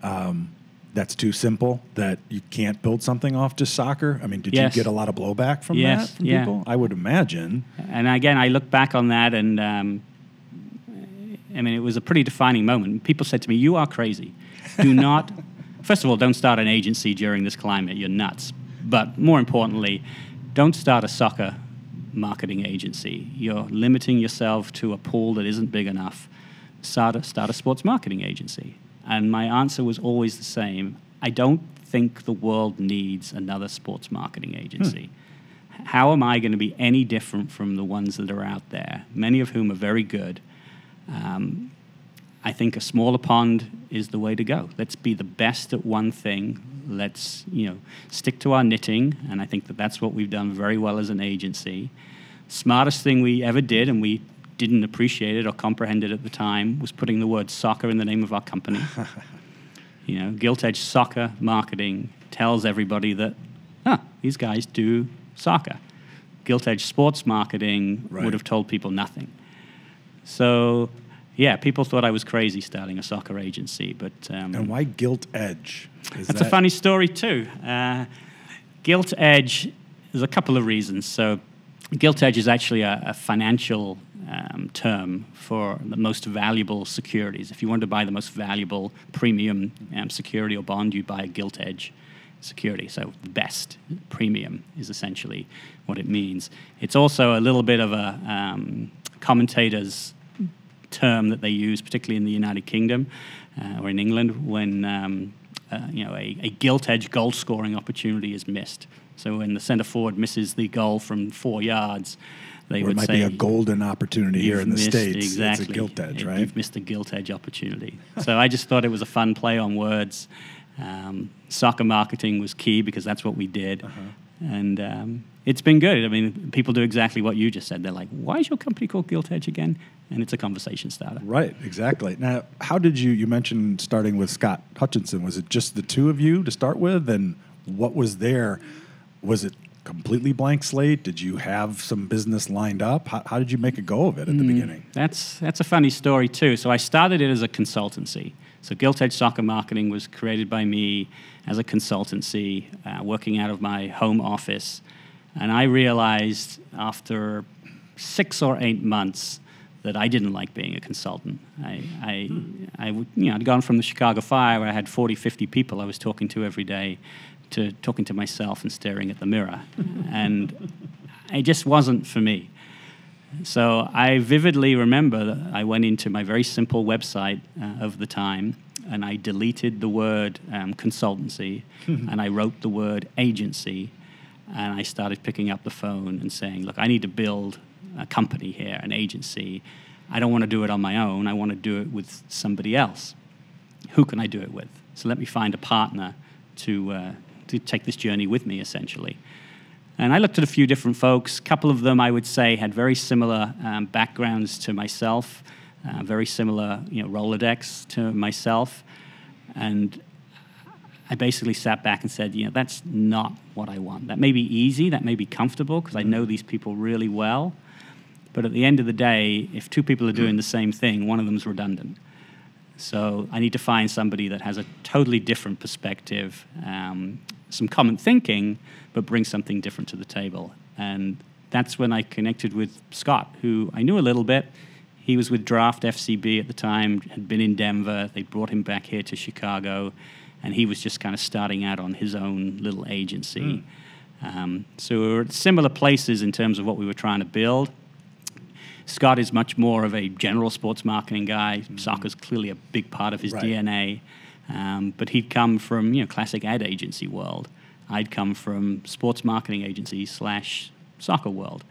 um, that's too simple, that you can't build something off just soccer? I mean, did Yes. you get a lot of blowback from Yes, that from yeah. people? I would imagine. And again, I look back on that, and um, I mean, it was a pretty defining moment. People said to me, "You are crazy. Do not, first of all, don't start an agency during this climate. You're nuts. But more importantly, don't start a soccer marketing agency. You're limiting yourself to a pool that isn't big enough. Start a, start a sports marketing agency." And my answer was always the same. I don't think the world needs another sports marketing agency hmm. how am I going to be any different from the ones that are out there, many of whom are very good? Um, I think a smaller pond is the way to go. Let's be the best at one thing. Let's you know stick to our knitting, and I think that that's what we've done very well as an agency. Smartest thing we ever did, and we didn't appreciate it or comprehend it at the time, was putting the word soccer in the name of our company. you know, Gilt Edge Soccer Marketing tells everybody that, ah, these guys do soccer. Gilt Edge Sports Marketing Right. would have told people nothing. So, yeah, people thought I was crazy starting a soccer agency, but um, And why Gilt Edge? Is that's a funny story too. Uh, Gilt Edge, there's a couple of reasons. So, Gilt Edge is actually a, a financial um, term for the most valuable securities. If you want to buy the most valuable premium um, security or bond, you'd buy a Gilt Edge security. So, the best premium is essentially what it means. It's also a little bit of a um, commentator's term that they use, particularly in the United Kingdom uh, or in England, when um, uh, you know a, a gilt edge goal scoring opportunity is missed. So when the centre forward misses the goal from four yards, they Or it would might say be a golden opportunity here "You've in the missed- States. Exactly, It's a Gilt Edge, right? You've missed a gilt edge opportunity. so I just thought it was a fun play on words. Um, soccer marketing was key because that's what we did, Uh-huh. and um, it's been good. I mean, people do exactly what you just said. They're like, "Why is your company called Gilt Edge again?" And it's a conversation starter. Right, exactly. Now, how did you? You mentioned starting with Scott Hutchinson. Was it just the two of you to start with, and what was there? Was it completely blank slate? Did you have some business lined up? How, how did you make a go of it at the beginning? That's that's a funny story too. So I started it as a consultancy. So Gilt Edge Soccer Marketing was created by me as a consultancy, uh, working out of my home office, and I realized after six or eight months that I didn't like being a consultant. I, I, I you know, I'd gone from the Chicago Fire where I had 40, 50 people I was talking to every day to talking to myself and staring at the mirror. and it just wasn't for me. So I vividly remember that I went into my very simple website uh, of the time and I deleted the word um, consultancy and I wrote the word agency and I started picking up the phone and saying, look, I need to build a company here, an agency. I don't want to do it on my own. I want to do it with somebody else. Who can I do it with? So let me find a partner to, uh, to take this journey with me, essentially. And I looked at a few different folks. A couple of them, I would say, had very similar um, backgrounds to myself, uh, very similar, you know, Rolodex to myself. And I basically sat back and said, you know, that's not what I want. That may be easy, that may be comfortable, because I know these people really well. But at the end of the day, if two people are doing the same thing, one of them is redundant. So I need to find somebody that has a totally different perspective, um, some common thinking, but brings something different to the table. And that's when I connected with Scott, who I knew a little bit. He was with Draft FCB at the time, had been in Denver. They brought him back here to Chicago, and he was just kind of starting out on his own little agency. Mm. Um, so we were at similar places in terms of what we were trying to build. Scott is much more of a general sports marketing guy. Mm-hmm. Soccer's clearly a big part of his right. DNA. Um, but he'd come from you know classic ad agency world. I'd come from sports marketing agency slash soccer world.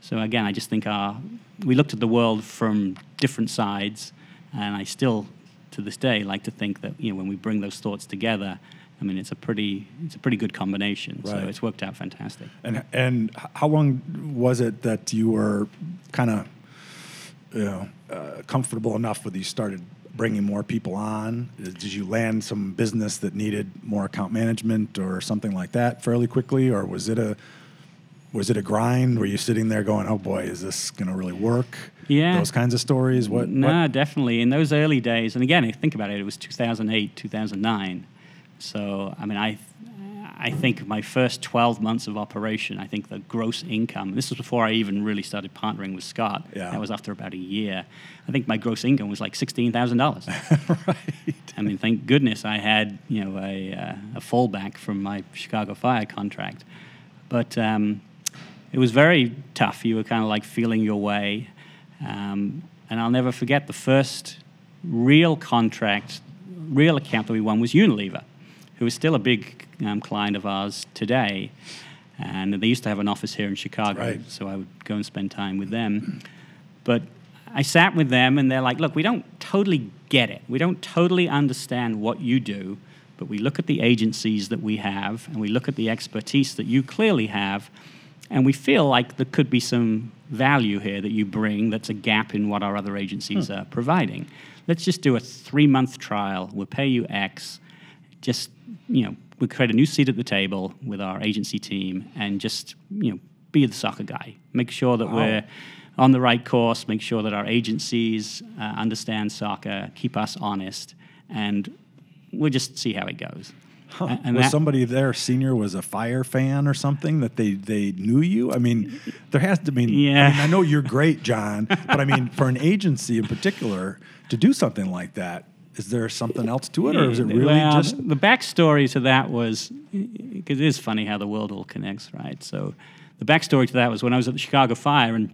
So again, I just think our we looked at the world from different sides, and I still, to this day, like to think that you know when we bring those thoughts together, I mean it's a pretty it's a pretty good combination. Right. So it's worked out fantastic. And and how long was it that you were kind of you know uh, comfortable enough with you started bringing more people on? Did you land some business that needed more account management or something like that fairly quickly, or was it a was it a grind? Were you sitting there going, "Oh boy, is this going to really work?" Yeah, those kinds of stories. What? No, nah, definitely. In those early days, and again, think about it. It was 2008, 2009. So, I mean, I I think my first 12 months of operation, I think the gross income, this was before I even really started partnering with Scott. Yeah. That was after about a year. I think my gross income was like $16,000. right. I mean, thank goodness I had, you know, a, uh, a fallback from my Chicago Fire contract. But um, it was very tough. You were kind of like feeling your way. Um, and I'll never forget the first real contract, real account that we won was Unilever, who is still a big um, client of ours today. And they used to have an office here in Chicago, right. so I would go and spend time with them. But I sat with them, and they're like, Look, we don't totally get it. We don't totally understand what you do, but we look at the agencies that we have, and we look at the expertise that you clearly have, and we feel like there could be some value here that you bring that's a gap in what our other agencies hmm. are providing. Let's just do a three month trial. We'll pay you X. Just, you know, we create a new seat at the table with our agency team and just you know be the soccer guy. Make sure that wow. we're on the right course. Make sure that our agencies uh, understand soccer, keep us honest, and we'll just see how it goes. Huh. And was that, somebody there senior was a fire fan or something that they they knew you? I mean, there has to be. Yeah. I, mean, I know you're great, John, but I mean, for an agency in particular to do something like that, is there something else to it, or is it really well, just the backstory to that was because it is funny how the world all connects, right? So, the backstory to that was when I was at the Chicago Fire and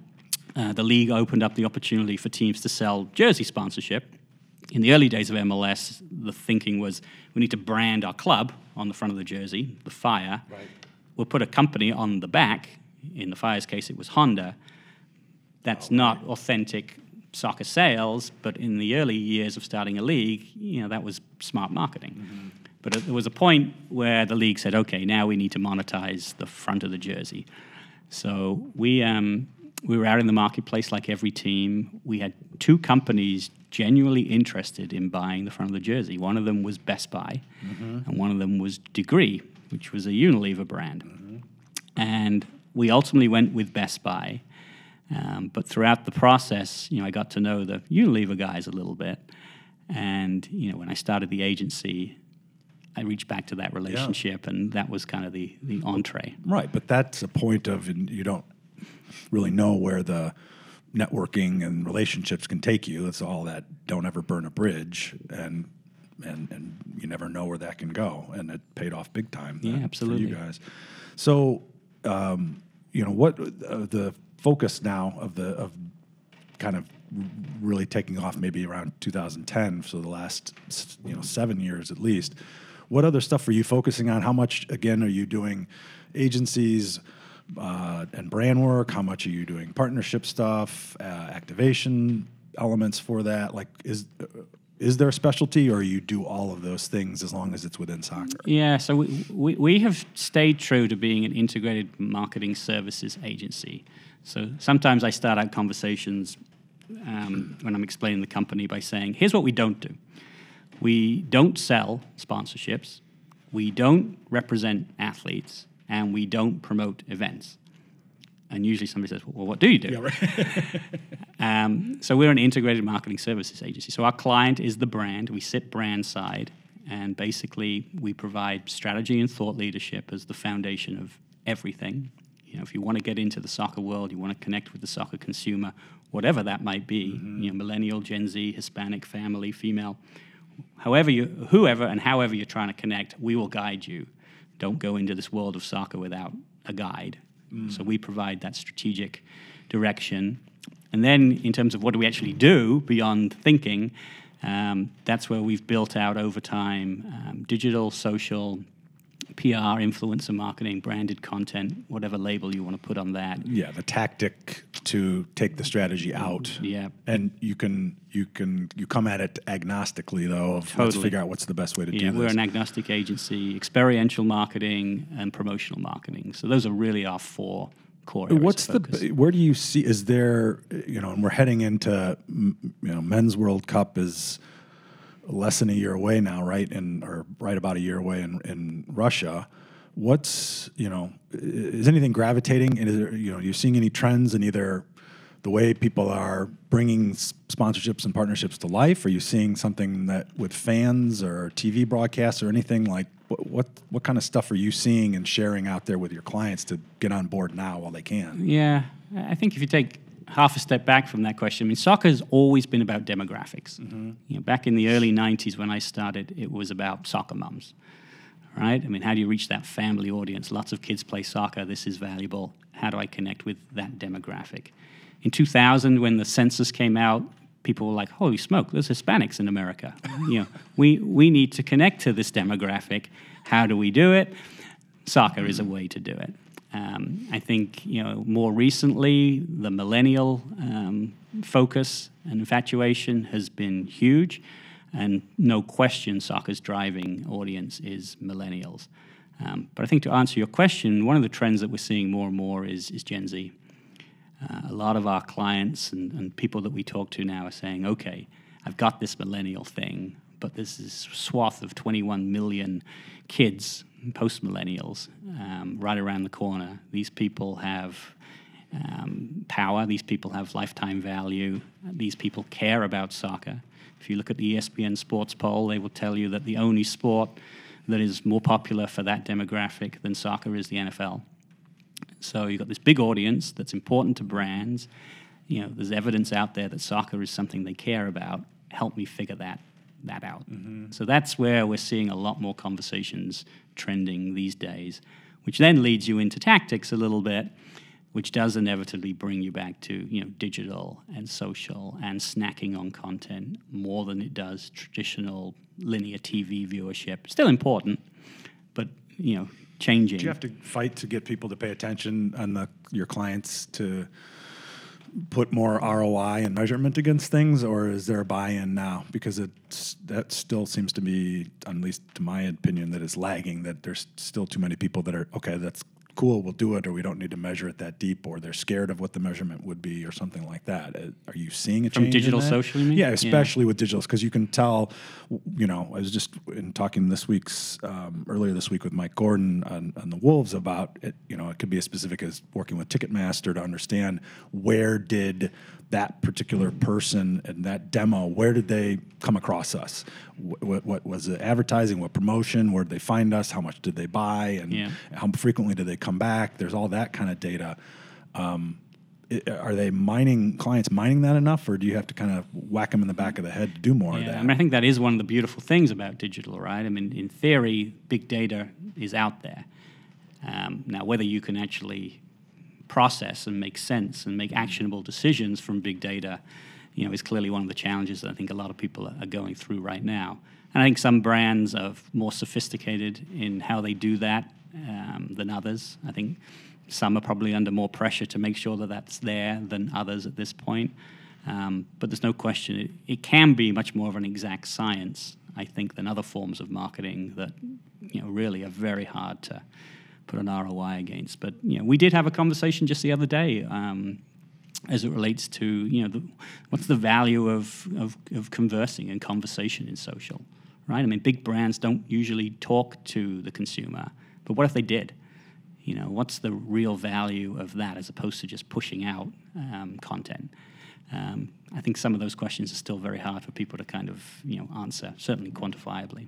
uh, the league opened up the opportunity for teams to sell jersey sponsorship. In the early days of MLS, the thinking was we need to brand our club on the front of the jersey, the Fire. Right. We'll put a company on the back. In the Fire's case, it was Honda. That's oh, not right. authentic soccer sales, but in the early years of starting a league, you know, that was smart marketing. Mm-hmm. But there was a point where the league said, okay, now we need to monetize the front of the jersey. So we, um, we were out in the marketplace like every team. We had two companies genuinely interested in buying the front of the jersey. One of them was Best Buy, mm-hmm. and one of them was Degree, which was a Unilever brand. Mm-hmm. And we ultimately went with Best Buy um, but throughout the process, you know, I got to know the Unilever guys a little bit, and you know, when I started the agency, I reached back to that relationship, yeah. and that was kind of the the entree. Right, but that's a point of you don't really know where the networking and relationships can take you. It's all that don't ever burn a bridge, and and and you never know where that can go. And it paid off big time. Yeah, absolutely. For you guys. So, um, you know, what uh, the focus now of the of kind of really taking off maybe around 2010 so the last you know seven years at least what other stuff are you focusing on how much again are you doing agencies uh, and brand work how much are you doing partnership stuff uh, activation elements for that like is is there a specialty or you do all of those things as long as it's within soccer Yeah, so we, we, we have stayed true to being an integrated marketing services agency. So sometimes I start out conversations um, when I'm explaining the company by saying, here's what we don't do. We don't sell sponsorships, we don't represent athletes, and we don't promote events. And usually somebody says, well, what do you do? Um, so we're an integrated marketing services agency. So our client is the brand. We sit brand side, and basically we provide strategy and thought leadership as the foundation of everything. You know, if you want to get into the soccer world, you want to connect with the soccer consumer, whatever that might be, you know, millennial, Gen Z, Hispanic, family, female, however you, whoever and however you're trying to connect, we will guide you. Don't go into this world of soccer without a guide. So we provide that strategic direction. And then, in terms of what do we actually do beyond thinking, um, that's where we've built out over time um, digital, social, PR, influencer marketing, branded content, whatever label you want to put on that. yeah the tactic to take the strategy out Yeah. and you can you can you come at it agnostically though of let's Totally. figure out what's the best way to Yeah, do we're an agnostic agency, experiential marketing and promotional marketing. So those are really our four core areas. What's the where do you see is there you know and we're heading into you know men's World Cup is less than a year away now right and or right about a year away in in Russia what's you know is anything gravitating? And is there, you know you seeing any trends in either the way people are bringing sponsorships and partnerships to life? Are you seeing something that with fans or TV broadcasts or anything like what what, what kind of stuff are you seeing and sharing out there with your clients to get on board now while they can? Yeah, I think if you take half a step back from that question, I mean, soccer has always been about demographics. Mm-hmm. You know, back in the early '90s when I started, it was about soccer moms, right? I mean, how do you reach that family audience? Lots of kids play soccer. This is valuable. How do I connect with that demographic? In 2000, when the census came out, people were like, "Holy smoke, there's Hispanics in America." you know, we we need to connect to this demographic. How do we do it? Soccer is a way to do it. Um, I think you know more recently the millennial um, focus and infatuation has been huge, and no question, soccer's driving audience is millennials. Um, but I think to answer your question, one of the trends that we're seeing more and more is, is Gen Z. Uh, a lot of our clients and, and people that we talk to now are saying, okay, I've got this millennial thing, but there's this swath of 21 million kids, post millennials, um, right around the corner. These people have um, power, these people have lifetime value, these people care about soccer. If you look at the ESPN sports poll, they will tell you that the only sport that is more popular for that demographic than soccer is the NFL. So you've got this big audience that's important to brands. You know, there's evidence out there that soccer is something they care about. Help me figure that that out. Mm-hmm. So that's where we're seeing a lot more conversations trending these days, which then leads you into tactics a little bit, which does inevitably bring you back to you know digital and social and snacking on content more than it does traditional linear TV viewership. Still important, but you know changing. Do you have to fight to get people to pay attention on the your clients to put more ROI and measurement against things, or is there a buy-in now? Because it's that still seems to be, at least to my opinion, that it's lagging. That there's still too many people that are okay. That's cool. We'll do it, or we don't need to measure it that deep, or they're scared of what the measurement would be, or something like that. Uh, Are you seeing a From change digital social? Yeah, Yeah. especially with digitals, because you can tell. You know, I was just in talking this week's um, earlier this week with Mike Gordon on, on the Wolves about it. You know, it could be as specific as working with Ticketmaster to understand where did that particular person and that demo where did they come across us what, what, what was it advertising what promotion where did they find us how much did they buy and Yeah. how frequently did they come back there's all that kind of data um, are they mining clients mining that enough, or do you have to kind of whack them in the back of the head to do more of that? I mean, I think that is one of the beautiful things about digital, right? I mean, in theory, big data is out there. Um, now, whether you can actually process and make sense and make actionable decisions from big data, you know, is clearly one of the challenges that I think a lot of people are are going through right now. And I think some brands are more sophisticated in how they do that um, than others. I think some are probably under more pressure to make sure that that's there than others at this point. Um, but there's no question it, it can be much more of an exact science, I think, than other forms of marketing that you know really are very hard to put an ROI against. But you know, we did have a conversation just the other day um, as it relates to you know the, what's the value of, of of conversing and conversation in social, right? I mean, big brands don't usually talk to the consumer, but what if they did? You know, what's the real value of that as opposed to just pushing out um, content? Um, I think some of those questions are still very hard for people to kind of you know answer, certainly quantifiably.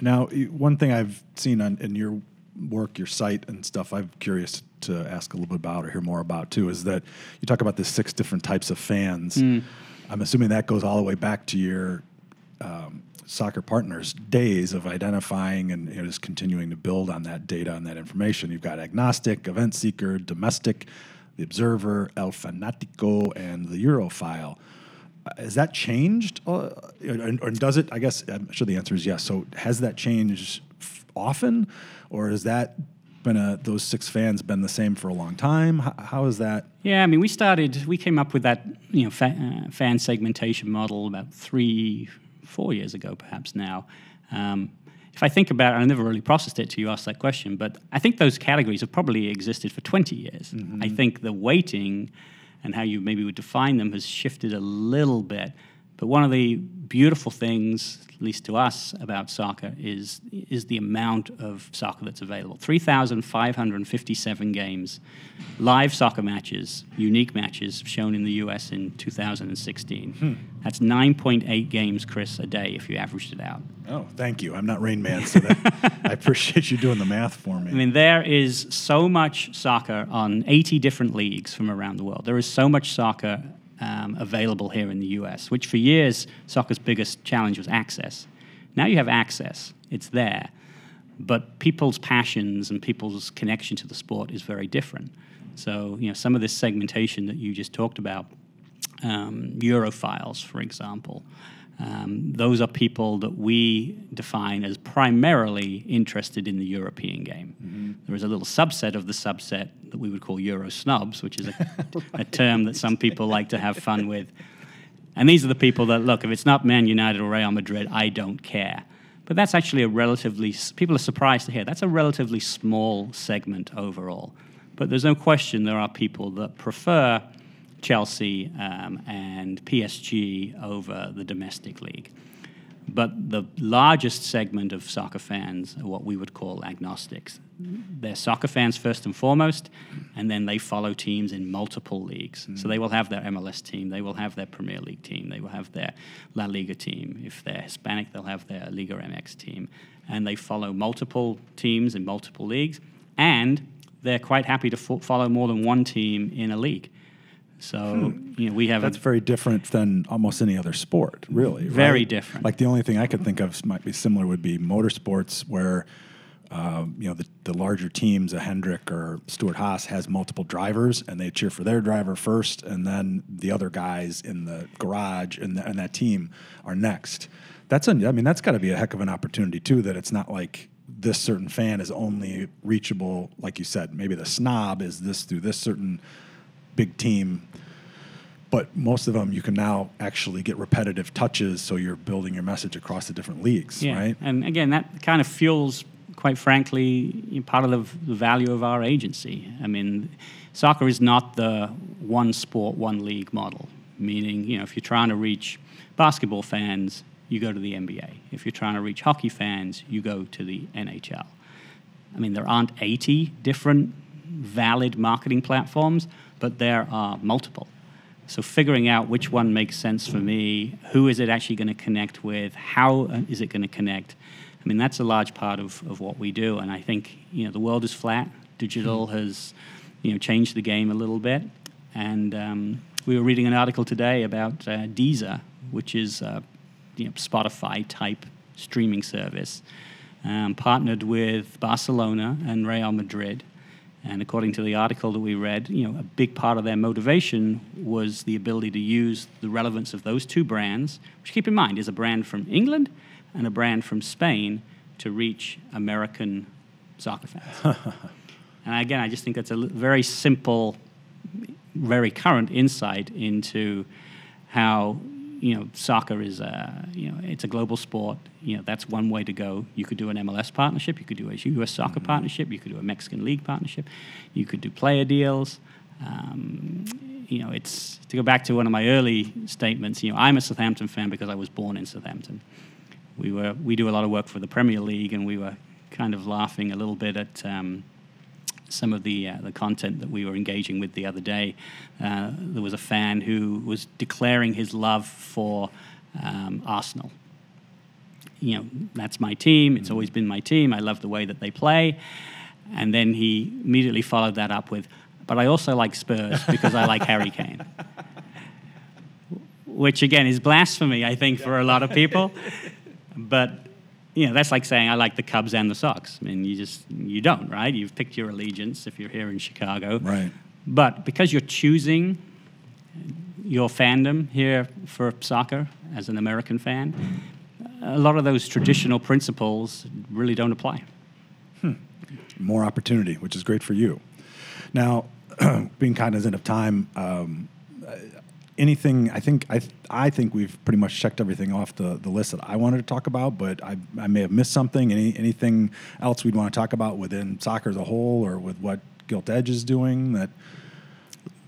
Now, one thing I've seen on in your work, your site and stuff, I'm curious to ask a little bit about or hear more about too, is that you talk about the six different types of fans. I'm assuming that goes all the way back to your um, soccer partners' days of identifying and you know, just continuing to build on that data and that information. You've got agnostic, event seeker, domestic, the observer, el fanatico, and the Europhile. Uh, Has that changed, uh, or, or does it? I guess I'm sure the answer is yes. So has that changed f- often, or has that been a those six fans been the same for a long time? How, how is that? Yeah, I mean, we started, we came up with that, you know, fa- uh, fan segmentation model about three, four years ago, perhaps now. Um, if I think about it, I never really processed it till you asked that question, but I think those categories have probably existed for 20 years. I think the weighting and how you maybe would define them has shifted a little bit. But one of the beautiful things, at least to us, about soccer is is the amount of soccer that's available. Three thousand five hundred and fifty-seven games, live soccer matches, unique matches shown in the U.S. in 2016. Hmm. That's 9.8 games, Chris, a day if you averaged it out. Oh, thank you. I'm not Rain Man, so that, I appreciate you doing the math for me. I mean, there is so much soccer on 80 different leagues from around the world. There is so much soccer um, available here in the US, which for years, soccer's biggest challenge was access. Now you have access, it's there. But people's passions and people's connection to the sport is very different. So, you know, some of this segmentation that you just talked about, um, Europhiles, for example. Um, those are people that we define as primarily interested in the European game. There is a little subset of the subset that we would call Euro snobs, which is a, a term that some people like to have fun with. And these are the people that look, if it's not Man United or Real Madrid, I don't care. But that's actually a relatively, people are surprised to hear, that's a relatively small segment overall. But there's no question there are people that prefer Chelsea um, and PSG over the domestic league. But the largest segment of soccer fans are what we would call agnostics. They're soccer fans first and foremost, and then they follow teams in multiple leagues. So they will have their MLS team, they will have their Premier League team, they will have their La Liga team. If they're Hispanic, they'll have their Liga MX team. And they follow multiple teams in multiple leagues, and they're quite happy to fo- follow more than one team in a league. So, you know, we have a- That's very different than almost any other sport, really. Very right? different. Like the only thing I could think of might be similar would be motorsports, where um, you know the, the larger teams, a Hendrick or Stewart-Haas, has multiple drivers, and they cheer for their driver first, and then the other guys in the garage and, the, and that team are next. That's a, I mean, that's got to be a heck of an opportunity too. That it's not like this certain fan is only reachable, like you said. Maybe the snob is this through this certain big team but most of them you can now actually get repetitive touches so you're building your message across the different leagues Yeah, right and again, that kind of fuels, quite frankly, part of the, the value of our agency. I mean, soccer is not the one sport, one league model. Meaning, you know, if you're trying to reach basketball fans, you go to the NBA. If you're trying to reach hockey fans, you go to the NHL. I mean, there aren't 80 different valid marketing platforms, but there are multiple. So figuring out which one makes sense for me, who is it actually going to connect with, how uh, it going to connect? I mean, that's a large part of, of what we do. And I think, you know, the world is flat. Digital has, you know, changed the game a little bit. And um, we were reading an article today about uh, Deezer, which is a you know, Spotify type streaming service, um, partnered with Barcelona and Real Madrid. And according to the article that we read, you know, a big part of their motivation was the ability to use the relevance of those two brands, which keep in mind is a brand from England and a brand from Spain, to reach American soccer fans. and again, I just think that's a very simple very current insight into how you know soccer is a you know it's a global sport. You know that's one way to go. You could do an MLS partnership. You could do a U.S. soccer mm-hmm. partnership. You could do a Mexican league partnership. You could do player deals. Um, you know, it's to go back to one of my early statements. You know, I'm a Southampton fan because I was born in Southampton. We were we do a lot of work for the Premier League, and we were kind of laughing a little bit at. Um, some of the uh, the content that we were engaging with the other day. Uh, there was a fan who was declaring his love for um, Arsenal. You know, that's my team. It's always been my team. I love the way that they play. And then he immediately followed that up with, "But I also like Spurs because I like Harry Kane." Which again is blasphemy, I think, for a lot of people. But you know, that's like saying I like the Cubs and the Sox. I mean, you just you don't, right? You've picked your allegiance if you're here in Chicago. Right. But because you're choosing your fandom here for soccer as an American fan, a lot of those traditional principles really don't apply. Hmm. More opportunity, which is great for you. Now, being cognizant of time, um, anything I think I I think we've pretty much checked everything off the, the list that I wanted to talk about, but I, I may have missed something. Any anything else we'd want to talk about within soccer as a whole, or with what Gilt Edge is doing that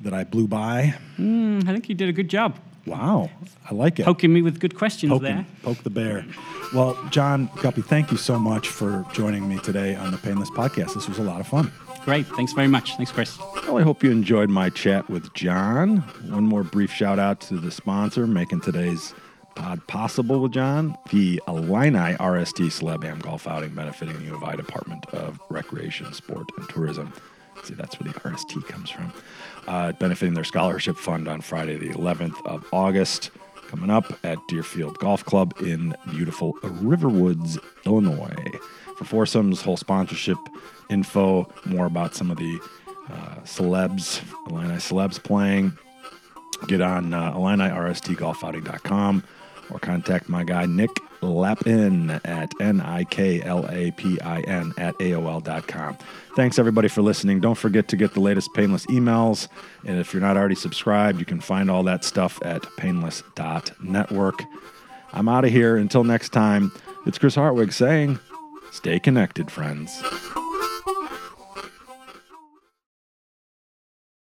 that I blew by? Mm, I think you did a good job. Wow, I like it. Poking me with good questions Poking, there. Poke the bear. Well, John Guppy, thank you so much for joining me today on the Painless Podcast. This was a lot of fun. Great. Thanks very much. Thanks, Chris. Well, I hope you enjoyed my chat with John. One more brief shout out to the sponsor making today's pod possible with John, the Illini RST Celeb Golf Outing benefiting the U of I Department of Recreation, Sport, and Tourism. See, that's where the RST comes from. Uh, benefiting their scholarship fund on Friday, the 11th of August, coming up at Deerfield Golf Club in beautiful Riverwoods, Illinois. For foursomes, whole sponsorship info, more about some of the uh, celebs, Illini celebs playing, get on uh, IlliniRSTGolfOuting.com or contact my guy Nick Lapin at N-I-K-L-A-P-I-N at AOL.com. Thanks everybody for listening. Don't forget to get the latest Painless emails. And if you're not already subscribed, you can find all that stuff at painless.network. I'm out of here. Until next time, it's Chris Hartwig saying, stay connected, friends.